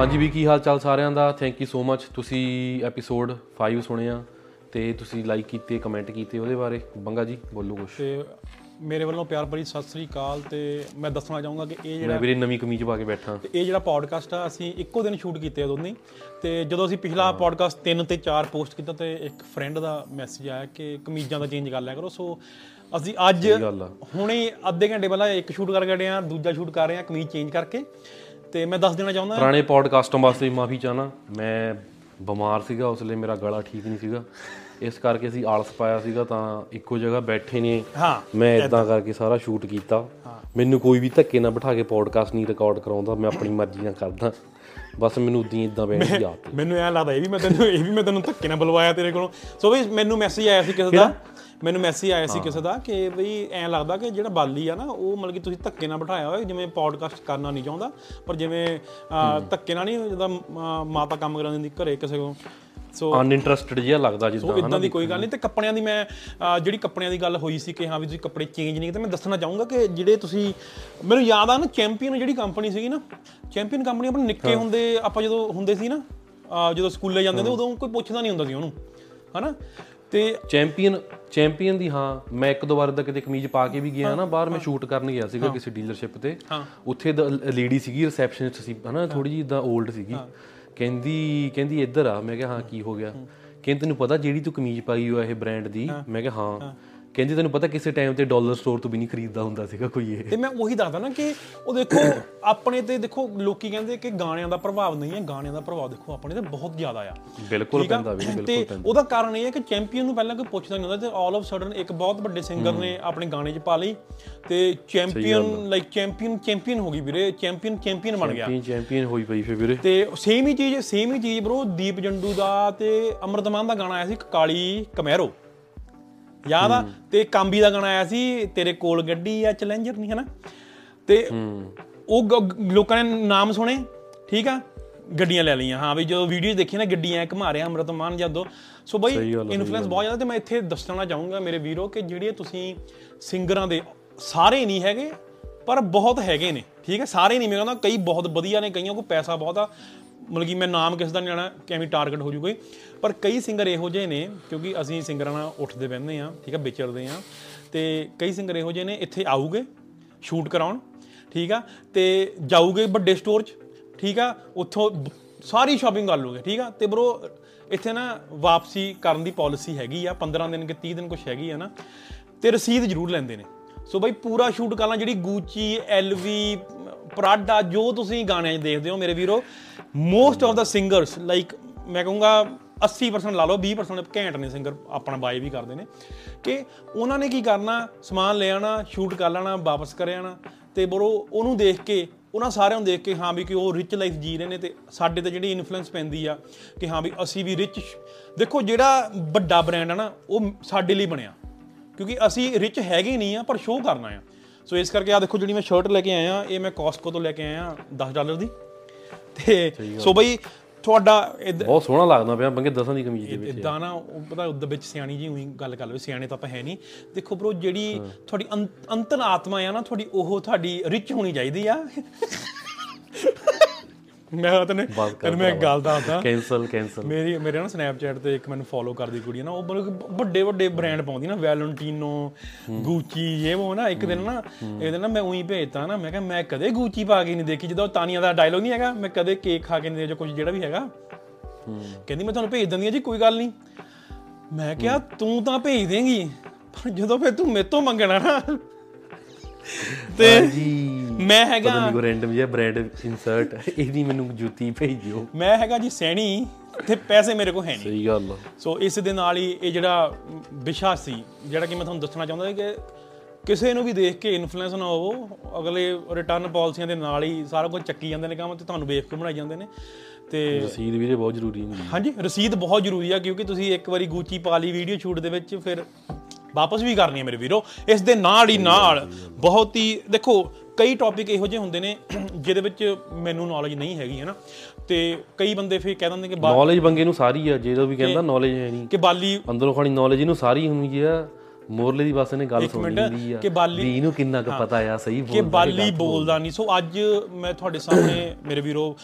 ਹਾਂਜੀ ਵੀ ਕੀ ਹਾਲ ਚਾਲ ਸਾਰਿਆਂ ਦਾ? ਥੈਂਕ ਯੂ ਸੋ ਮੱਚ ਤੁਸੀਂ ਐਪੀਸੋਡ 5 ਸੁਣਿਆ ਤੇ ਤੁਸੀਂ ਲਾਈਕ ਕੀਤੇ ਕਮੈਂਟ ਕੀਤੇ ਉਹਦੇ ਬਾਰੇ। ਬੰਗਾ ਜੀ ਬੋਲੋ ਕੁਛ। ਤੇ ਮੇਰੇ ਵੱਲੋਂ ਪਿਆਰ ਭਰੀ ਸਤਿ ਸ੍ਰੀ ਅਕਾਲ ਤੇ ਮੈਂ ਦੱਸਣਾ ਚਾਹੂੰਗਾ ਕਿ ਇਹ ਜਿਹੜਾ ਮੈਂ ਵੀਰੇ ਨਵੀਂ ਕਮੀਜ਼ ਪਾ ਕੇ ਬੈਠਾ। ਤੇ ਇਹ ਜਿਹੜਾ ਪੋਡਕਾਸਟ ਆ ਅਸੀਂ ਇੱਕੋ ਦਿਨ ਸ਼ੂਟ ਕੀਤੇ ਆ ਦੋਨੇ। ਤੇ ਜਦੋਂ ਅਸੀਂ ਪਿਛਲਾ ਪੋਡਕਾਸਟ 3 ਤੇ 4 ਪੋਸਟ ਕੀਤਾ ਤੇ ਇੱਕ ਫਰੈਂਡ ਦਾ ਮੈਸੇਜ ਆਇਆ ਕਿ ਕਮੀਜ਼ਾਂ ਦਾ ਚੇਂਜ ਕਰ ਲਿਆ ਕਰੋ। ਸੋ ਅਸੀਂ ਅੱਜ ਹੁਣੇ ਅੱਧੇ ਘੰਟੇ ਪਹਿਲਾਂ ਇੱਕ ਸ਼ੂਟ ਕਰਕੇ ਹਟੇ ਆ ਦੂਜਾ ਸ਼ੂਟ ਕਰ ਰਹੇ ਆ ਕਮੀਜ਼ ਚੇਂਜ ਕਰਕੇ। ਤੇ ਮੈਂ ਦੱਸ ਦੇਣਾ ਚਾਹੁੰਦਾ ਪੁਰਾਣੇ ਪੋਡਕਾਸਟਾਂ ਵਾਸਤੇ ਮਾਫੀ ਚਾਹਨਾ ਮੈਂ ਬਿਮਾਰ ਸੀਗਾ ਉਸ ਲਈ ਮੇਰਾ ਗਲਾ ਠੀਕ ਨਹੀਂ ਸੀਗਾ। ਇਸ ਕਰਕੇ ਅਸੀਂ ਆਲਸ ਪਾਇਆ ਸੀਗਾ ਤਾਂ ਇੱਕੋ ਜਗ੍ਹਾ ਬੈਠੇ ਨੇ। ਮੈਂ ਇਦਾਂ। ਕਰਕੇ ਸਾਰਾ ਸ਼ੂਟ ਕੀਤਾ। ਮੈਨੂੰ ਕੋਈ ਵੀ ਧੱਕੇ ਨਾਲ ਬਿਠਾ ਕੇ ਪੋਡਕਾਸਟ ਨਹੀਂ ਰਿਕਾਰਡ ਕਰਾਉਂਦਾ ਮੈਂ ਆਪਣੀ ਮਰਜ਼ੀ ਨਾਲ ਕਰਦਾ। ਬਸ ਮੈਨੂੰ ਉਦੀ ਇਦਾਂ ਬੈਠ ਆਦਤ। ਮੈਨੂੰ ਐ ਲੱਗਦਾ ਇਹ ਵੀ ਮੈਂ ਤੈਨੂੰ ਇਹ ਵੀ ਮੈਂ ਤੈਨੂੰ ਧੱਕੇ ਨਾਲ ਬੁਲਵਾਇਆ ਤੇਰੇ ਕੋਲੋਂ। ਸੋ ਵੀ ਮੈਨੂੰ ਮੈਸੇਜ ਆਇਆ ਸੀ ਕਿਸੇ ਦਾ। ਮੈਨੂੰ ਮੈਸੇਜ ਆਇਆ ਸੀ ਕਿਸੇ ਦਾ ਕਿ ਬਈ ਐ ਲੱਗਦਾ ਕਿ ਜਿਹੜਾ ਬਾਲੀ ਆ ਨਾ ਉਹ ਮਤਲਬ ਕਿ ਤੁਸੀਂ ਧੱਕੇ ਨਾਲ ਬਿਠਾਇਆ ਹੋਇਆ ਜਿਵੇਂ ਪੋਡਕਾਸਟ ਕਰਨਾ ਨਹੀਂ ਚਾਹੁੰਦਾ ਪਰ ਜਿਵੇਂ ਧੱਕੇ ਨਾਲ ਨਹੀਂ ਜਦੋਂ ਮਾਤਾ ਕੰਮ ਕਰਾਂ ਦਿੰਦੀ ਘਰੇ ਕਿਸੇ ਕੋਲ। ਸੋ ਅਨਇੰਟਰਸਟਿਡ ਜਿਹਾ ਲੱਗਦਾ ਜਿੱਦਾਂ ਉਹ ਇਦਾਂ ਦੀ ਕੋਈ ਗੱਲ ਨਹੀਂ ਤੇ ਕੱਪੜਿਆਂ ਦੀ ਮੈਂ ਜਿਹੜੀ ਕੱਪੜਿਆਂ ਦੀ ਗੱਲ ਹੋਈ ਸੀ ਕਿ ਹਾਂ ਵੀ ਤੁਸੀਂ ਕੱਪੜੇ ਚੇਂਜ ਨਹੀਂ ਕੀਤੇ ਮੈਂ ਦੱਸਣਾ ਚਾਹੂੰਗਾ ਕਿ ਜਿਹੜੇ ਤੁਸੀਂ ਮੈਨੂੰ ਯਾਦ ਆ ਨਾ ਚੈਂਪੀਅਨ ਜਿਹੜੀ ਕੰਪਨੀ ਸੀਗੀ ਨਾ ਚੈਂਪੀਅਨ ਕੰਪਨੀ ਆਪਣੇ ਨਿੱਕੇ ਹੁੰਦੇ ਆਪਾਂ ਜਦੋਂ ਹੁੰਦੇ ਸੀ ਨਾ ਜਦੋਂ ਸਕੂਲੇ ਜਾਂਦੇ ਤੇ ਉਦੋਂ ਕੋਈ ਪੁੱਛਦਾ ਨਹੀਂ ਹੁੰਦਾ ਸੀ ਉਹਨੂੰ ਹਨਾ? ਤੇ ਚੈਂਪੀਅਨ ਚੈਂਪੀਅਨ ਦੀ ਹਾਂ ਮੈਂ ਇੱਕ ਦੋ ਵਾਰ ਦਾ ਕਿਤੇ ਕਮੀਜ਼ ਪਾ ਕੇ ਵੀ ਗਿਆ ਨਾ ਬਾਹਰ ਮੈਂ ਸ਼ੂਟ ਕਰਨ ਗਿਆ ਸੀਗਾ ਕਿਸੇ ਡੀਲਰਸ਼ਿਪ ਤੇ। ਉੱਥੇ ਲੇਡੀ ਸੀਗੀ ਰਿਸੈਪਸ਼ਨਿਸਟ ਸੀ ਹਨਾ ਥੋੜੀ ਜਿਹੀ ਇਦਾਂ 올ਡ ਸੀਗੀ ਕਹਿੰਦੀ ਕਹਿੰਦੀ ਇੱਧਰ ਆ। ਮੈਂ ਕਿਹਾ ਹਾਂ ਕੀ ਹੋ ਗਿਆ? ਕਹਿੰਦੀ ਤੈਨੂੰ ਪਤਾ ਜਿਹੜੀ ਤੂੰ ਕਮੀਜ਼ ਪਾਈ ਹੋਇਆ ਇਹ ਬ੍ਰਾਂਡ ਦੀ? ਮੈਂ ਕਿਹਾ ਹਾਂ। ਕਹਿੰਦੀ ਤੈਨੂੰ ਪਤਾ ਕਿਸੇ ਟਾਈਮ ਤੇ ਡਾਲਰ ਸਟੋਰ ਤੋਂ ਵੀ ਨਹੀਂ ਖਰੀਦਦਾ ਹੁੰਦਾ ਸੀਗਾ ਕੋਈ ਇਹ। ਤੇ ਮੈਂ ਉਹੀ ਦੱਸਦਾ ਨਾ ਕਿ ਉਹ ਦੇਖੋ ਆਪਣੇ ਤੇ ਦੇਖੋ ਲੋਕੀ ਕਹਿੰਦੇ ਕਿ ਗਾਣਿਆਂ ਦਾ ਪ੍ਰਭਾਵ ਨਹੀਂ ਹੈ ਗਾਣਿਆਂ ਦਾ ਪ੍ਰਭਾਵ ਦੇਖੋ ਆਪਣੇ ਤੇ ਬਹੁਤ ਜ਼ਿਆਦਾ ਆ। ਬਿਲਕੁਲ? ਪੈਂਦਾ ਵੀ ਬਿਲਕੁਲ ਤੇ ਪੈਂਦਾ। ਉਹਦਾ ਕਾਰਨ ਇਹ ਹੈ ਕਿ ਚੈਂਪੀਅਨ ਨੂੰ ਪਹਿਲਾਂ ਕੋਈ ਪੁੱਛਦਾ ਨਹੀਂ ਹੁੰਦਾ ਤੇ ਆਲ ਆਫ ਸਡਨ ਇੱਕ ਬਹੁਤ ਵੱਡੇ ਸਿੰਗਰ ਨੇ ਆਪਣੇ ਗਾਣੇ 'ਚ ਪਾ ਲਈ ਤੇ ਚੈਂਪੀਅਨ ਲਾਈਕ ਚੈਂਪੀਅਨ ਚੈਂਪੀਅਨ ਹੋ ਗਈ ਵੀਰੇ ਚੈਂਪੀਅਨ ਚੈਂਪੀਅਨ ਬਣ ਗਿਆ। ਚੈਂਪੀਅਨ ਚੈਂਪੀਅਨ ਹੋਈ ਪਈ ਫੇ ਵੀਰੇ। ਤੇ ਸੇਮ ਹੀ ਚੀਜ਼ ਸੇਮ ਹੀ ਚੀਜ਼ ਬ్రో ਦੀਪ ਜੰਡੂ ਦਾ ਤੇ ਅਮਰਤਮਾਨ ਦਾ ਗਾਣਾ ਆਇਆ ਸੀ ਕਾਲੀ ਕਮੈਰੋ। ਯਾਦ ਆ? ਤੇ ਕਾਂਬੀ ਦਾ ਗਾਣਾ ਆਇਆ ਸੀ ਤੇਰੇ ਕੋਲ ਗੱਡੀ ਆ ਚੈਲੰਜਰ ਨਹੀਂ ਹਨਾ? ਤੇ ਉਹ ਲੋਕਾਂ ਨੇ ਨਾਮ ਸੁਣੇ ਠੀਕ ਆ? ਗੱਡੀਆਂ ਲੈ ਲਈਆਂ। ਹਾਂ ਵੀ ਜਦੋਂ ਵੀਡੀਓ ਦੇਖੀ ਨਾ ਗੱਡੀਆਂ ਘੁਮਾ ਰਿਹਾ ਅਮਰਤਮਾਨ ਜਦੋਂ ਸੋ ਬਈ ਇਨਫਲੂਐਂਸ ਬਹੁਤ ਜ਼ਿਆਦਾ ਤੇ ਮੈਂ ਇੱਥੇ ਦੱਸਣਾ ਚਾਹੂੰਗਾ ਮੇਰੇ ਵੀਰੋ ਕਿ ਜਿਹੜੇ ਤੁਸੀਂ ਸਿੰਗਰਾਂ ਦੇ ਸਾਰੇ ਨਹੀਂ ਹੈਗੇ ਪਰ ਬਹੁਤ ਹੈਗੇ ਨੇ ਠੀਕ ਹੈ ਸਾਰੇ ਨਹੀਂ ਮੈਂ ਕਹਿੰਦਾ ਕਈ ਬਹੁਤ ਵਧੀਆ ਨੇ ਕਈਆਂ ਕੋਲ ਪੈਸਾ ਬਹੁਤ ਆ। ਮਤਲਬ ਕਿ ਮੈਂ ਨਾਮ ਕਿਸ ਦਾ ਨਹੀਂ ਲੈਣਾ ਕਿ ਐਵੇਂ ਟਾਰਗੇਟ ਹੋ ਜੂ ਕੋਈ ਪਰ ਕਈ ਸਿੰਗਰ ਇਹੋ ਜਿਹੇ ਨੇ, ਕਿਉਂਕਿ ਅਸੀਂ ਸਿੰਗਰਾਂ ਨਾਲ ਉੱਠਦੇ ਬਹਿੰਦੇ ਆ ਠੀਕ ਹੈ ਵਿਚਰਦੇ ਆ ਤੇ ਕਈ ਸਿੰਗਰ ਇਹੋ ਜਿਹੇ ਨੇ, ਇੱਥੇ ਆਊਗੇ ਸ਼ੂਟ ਕਰਾਉਣ, ਠੀਕ ਆ, ਤੇ ਜਾਊਗੇ ਵੱਡੇ ਸਟੋਰ 'ਚ, ਠੀਕ ਆ, ਉੱਥੋਂ ਬ- ਸਾਰੀ ਸ਼ਾਪਿੰਗ ਕਰ ਲਓਗੇ ਠੀਕ ਆ। ਤੇ ਬ్రో ਇੱਥੇ ਨਾ ਵਾਪਸੀ ਕਰਨ ਦੀ ਪਾਲਿਸੀ ਹੈਗੀ ਆ 15 ਦਿਨ ਕਿ 30 ਦਿਨ ਕੁਛ ਹੈਗੀ ਆ ਨਾ, ਤੇ ਰਸੀਦ ਜ਼ਰੂਰ ਲੈਂਦੇ ਨੇ। ਸੋ ਬਈ ਪੂਰਾ ਸ਼ੂਟ ਕਰਨਾ ਜਿਹੜੀ ਗੂਚੀ ਐਲਵੀ ਪ੍ਰਾਡਾ ਜੋ ਤੁਸੀਂ ਗਾਣਿਆਂ 'ਚ ਦੇਖਦੇ ਹੋ ਮੇਰੇ ਵੀਰੋ most of the singers like ਮੈਂ ਕਹੂੰਗਾ 80% ਲਾ ਲਓ 20% ਘੈਂਟ ਨੇ ਸਿੰਗਰ ਆਪਣਾ ਬਾਈ ਵੀ ਕਰਦੇ ਨੇ। ਕਿ ਉਹਨਾਂ ਨੇ ਕੀ ਕਰਨਾ, ਸਮਾਨ ਲੈ ਆਣਾ ਸ਼ੂਟ ਕਰ ਲੈਣਾ, ਵਾਪਸ ਕਰ ਆਣਾ ਤੇ ਬਰੋ ਉਹਨੂੰ ਦੇਖ ਕੇ, ਉਹਨਾਂ ਸਾਰਿਆਂ ਨੂੰ ਦੇਖ ਕੇ ਹਾਂ ਵੀ ਕਿ ਉਹ ਰਿਚ ਲਾਈਫ ਜੀ ਰਹੇ ਨੇ ਤੇ ਸਾਡੇ ਤੇ ਜਿਹੜੀ ਇਨਫਲੂਐਂਸ ਪੈਂਦੀ ਆ ਕਿ ਹਾਂ ਵੀ ਅਸੀਂ ਵੀ ਰਿਚ ਦੇਖੋ ਜਿਹੜਾ ਵੱਡਾ ਬ੍ਰਾਂਡ ਆ ਨਾ, ਉਹ ਸਾਡੇ ਲਈ ਬਣਿਆ। ਕਿਉਂਕਿ ਅਸੀਂ ਰਿਚ ਹੈਗੇ ਨਹੀਂ ਆ, ਪਰ ਸ਼ੋਅ ਕਰਨਾ ਆ। ਸੋ ਇਸ ਕਰਕੇ ਆ ਦੇਖੋ ਜਿਹੜੀ ਮੈਂ ਸ਼ਰਟ ਲੈ ਕੇ ਆਇਆ ਇਹ ਮੈਂ ਕਾਸਕੋ ਤੋਂ ਲੈ ਕੇ ਆਇਆ 10 ਡਾਲਰ ਦੀ। ਤੇ ਸੋ ਬਈ ਤੁਹਾਡਾ ਬਹੁਤ ਸੋਹਣਾ ਲੱਗਦਾ ਪਿਆ ਬੰਗੇ ਦਸਾਂ ਦੀ ਕਮੀਜ਼ ਦੇ ਵਿੱਚ। ਇਦਾਂ ਨਾ ਉਹ ਪਤਾ ਉਹਦੇ ਵਿੱਚ ਸਿਆਣੀ ਜੀ ਉਹੀ ਗੱਲ ਕਰ ਲਵੇ ਸਿਆਣੇ ਤਾਂ ਆਪਾਂ ਹੈ ਨਹੀਂ। ਦੇਖੋ ਬ్రో ਜਿਹੜੀ ਤੁਹਾਡੀ ਅੰਤ- ਅੰਤਰ ਆਤਮਾ ਆ ਨਾ ਤੁਹਾਡੀ ਉਹ ਤੁਹਾਡੀ ਰਿਚ ਹੋਣੀ ਚਾਹੀਦੀ ਆ। ਮੈਂ ਤੈਨੂੰ ਤੈਨੂੰ ਮੈਂ ਇੱਕ ਗੱਲ ਦੱਸਦਾ। ਕੈਂਸਲ ਕੈਂਸਲ ਮੇਰੀ ਮੇਰੇ ਨਾ ਸਨੈਪਚੈਟ ਤੇ ਇੱਕ ਮੈਨੂੰ ਫੋਲੋ ਕਰਦੀ ਕੁੜੀ ਆ ਨਾ ਉਹ ਮਤਲਬ ਕਿ ਵੱਡੇ ਵੱਡੇ ਬ੍ਰਾਂਡ ਪਾਉਂਦੀ ਨਾ ਵੈਲੈਂਟੀਨੋ ਗੂਚੀ ਇਹ ਉਹ ਨਾ ਇੱਕ ਦਿਨ ਨਾ ਇੱਕ ਦਿਨ ਨਾ ਮੈਂ ਉਹੀ ਭੇਜਤਾ ਨਾ ਮੈਂ ਕਿਹਾ ਮੈਂ ਕਦੇ ਗੂਚੀ ਪਾ ਕੇ ਨਹੀਂ ਦੇਖੀ ਜਦੋਂ ਤਾਨੀਆਂ ਦਾ ਡਾਇਲੋਗ ਨਹੀਂ ਹੈਗਾ ਮੈਂ ਕਦੇ ਕੇਕ ਖਾ ਕੇ ਨਹੀਂ ਦੇਖਿਆ ਕੁਝ ਜਿਹੜਾ ਵੀ ਹੈਗਾ। ਕਹਿੰਦੀ ਮੈਂ ਤੁਹਾਨੂੰ ਭੇਜ ਦਿੰਦੀ ਆ ਜੀ ਕੋਈ ਗੱਲ ਨਹੀਂ। ਮੈਂ ਕਿਹਾ ਤੂੰ ਤਾਂ ਭੇਜ ਦੇਂਗੀ ਪਰ ਜਦੋਂ ਫਿਰ ਤੂੰ ਮੇਰੇ ਤੋਂ ਮੰਗਣਾ ਨਾ। ਤੇ ਜੀ ਮੈਂ ਹੈਗਾ ਪਤਾ ਨਹੀਂ ਕੋ ਰੈਂਡਮ ਜਿਹਾ ਬ੍ਰਾਂਡ ਇਨਸਰਟ ਇਹਦੀ ਮੈਨੂੰ ਜੁੱਤੀ ਭੇਜਿਓ। ਮੈਂ ਹੈਗਾ ਜੀ ਸੈਣੀ ਤੇ ਪੈਸੇ ਮੇਰੇ ਕੋਲ ਹੈ ਨਹੀਂ। ਸਹੀ ਗੱਲ ਸੋ ਇਸ ਦੇ ਨਾਲ ਹੀ ਇਹ ਜਿਹੜਾ ਵਿਸ਼ਾ ਸੀ ਜਿਹੜਾ ਕਿ ਮੈਂ ਤੁਹਾਨੂੰ ਦੱਸਣਾ ਚਾਹੁੰਦਾ ਸੀ ਕਿ ਕਿਸੇ ਨੂੰ ਵੀ ਦੇਖ ਕੇ ਇਨਫਲੂਐਂਸ ਨਾ ਹੋਵੋ ਅਗਲੇ ਰਿਟਰਨ ਪਾਲਿਸੀਆਂ ਦੇ ਨਾਲ ਹੀ ਸਾਰਾ ਕੁਝ ਚੱਕੀ ਜਾਂਦੇ ਨੇ ਕੰਮ ਤੇ ਤੁਹਾਨੂੰ ਕੇ ਬਣਾਈ ਜਾਂਦੇ ਨੇ। ਤੇ ਰਸੀਦ ਵੀਰੇ ਬਹੁਤ ਜ਼ਰੂਰੀ ਹੁੰਦੀ ਹੈ ਹਾਂਜੀ ਰਸੀਦ ਬਹੁਤ ਜ਼ਰੂਰੀ ਆ ਕਿਉਂਕਿ ਤੁਸੀਂ ਇੱਕ ਵਾਰੀ ਗੂਚੀ ਪਾ ਲਈ ਵੀਡੀਓ ਸ਼ੂਟ ਦੇ ਵਿੱਚ ਫਿਰ ਵਾਪਸ ਵੀ ਕਰਨੀ ਹੈ ਮੇਰੇ ਵੀਰੋ। ਇਸ ਦੇ ਨਾਲ ਹੀ ਨਾਲ ਬਹੁਤ ਹੀ ਦੇਖੋ ਕਈ ਟੌਪਿਕ ਇਹੋ ਜਿਹੇ ਹੁੰਦੇ ਨੇ ਜਿਹਦੇ ਵਿੱਚ ਮੈਨੂੰ ਨੌਲੇਜ ਨਹੀਂ ਹੈਗੀ ਹੈ ਨਾ? ਤੇ ਕਈ ਬੰਦੇ ਫਿਰ ਕਹਿ ਦਿੰਦੇ ਕਿ ਨੌਲੇਜ ਬੰਗੇ ਨੂੰ ਸਾਰੀ ਆ ਜਦੋਂ ਵੀ ਕਹਿੰਦਾ ਨੌਲੇਜ ਹੈ ਨਹੀਂ। ਕਿ ਬਾਲੀ ਅੰਦਰੋਂ ਖਾਣੀ ਨੌਲੇਜ ਇਹਨੂੰ ਸਾਰੀ ਹੁੰਦੀ ਆ ਮੋਰਲੇ ਦੀ ਬਸ ਇਹਨੇ ਗੱਲ ਸੁਣੀ ਹੁੰਦੀ ਆ। ਕਿ ਬਾਲੀ- ਵੀ ਇਹਨੂੰ ਕਿੰਨਾ ਕੁ ਪਤਾ ਆ ਸਹੀ ਕਿ ਬੋਲ ਬਾਲੀ ਬੋਲਦਾ ਨਹੀਂ। ਸੋ ਅੱਜ ਮੈਂ ਤੁਹਾਡੇ ਸਾਹਮਣੇ ਮੇਰੇ ਵੀਰੋ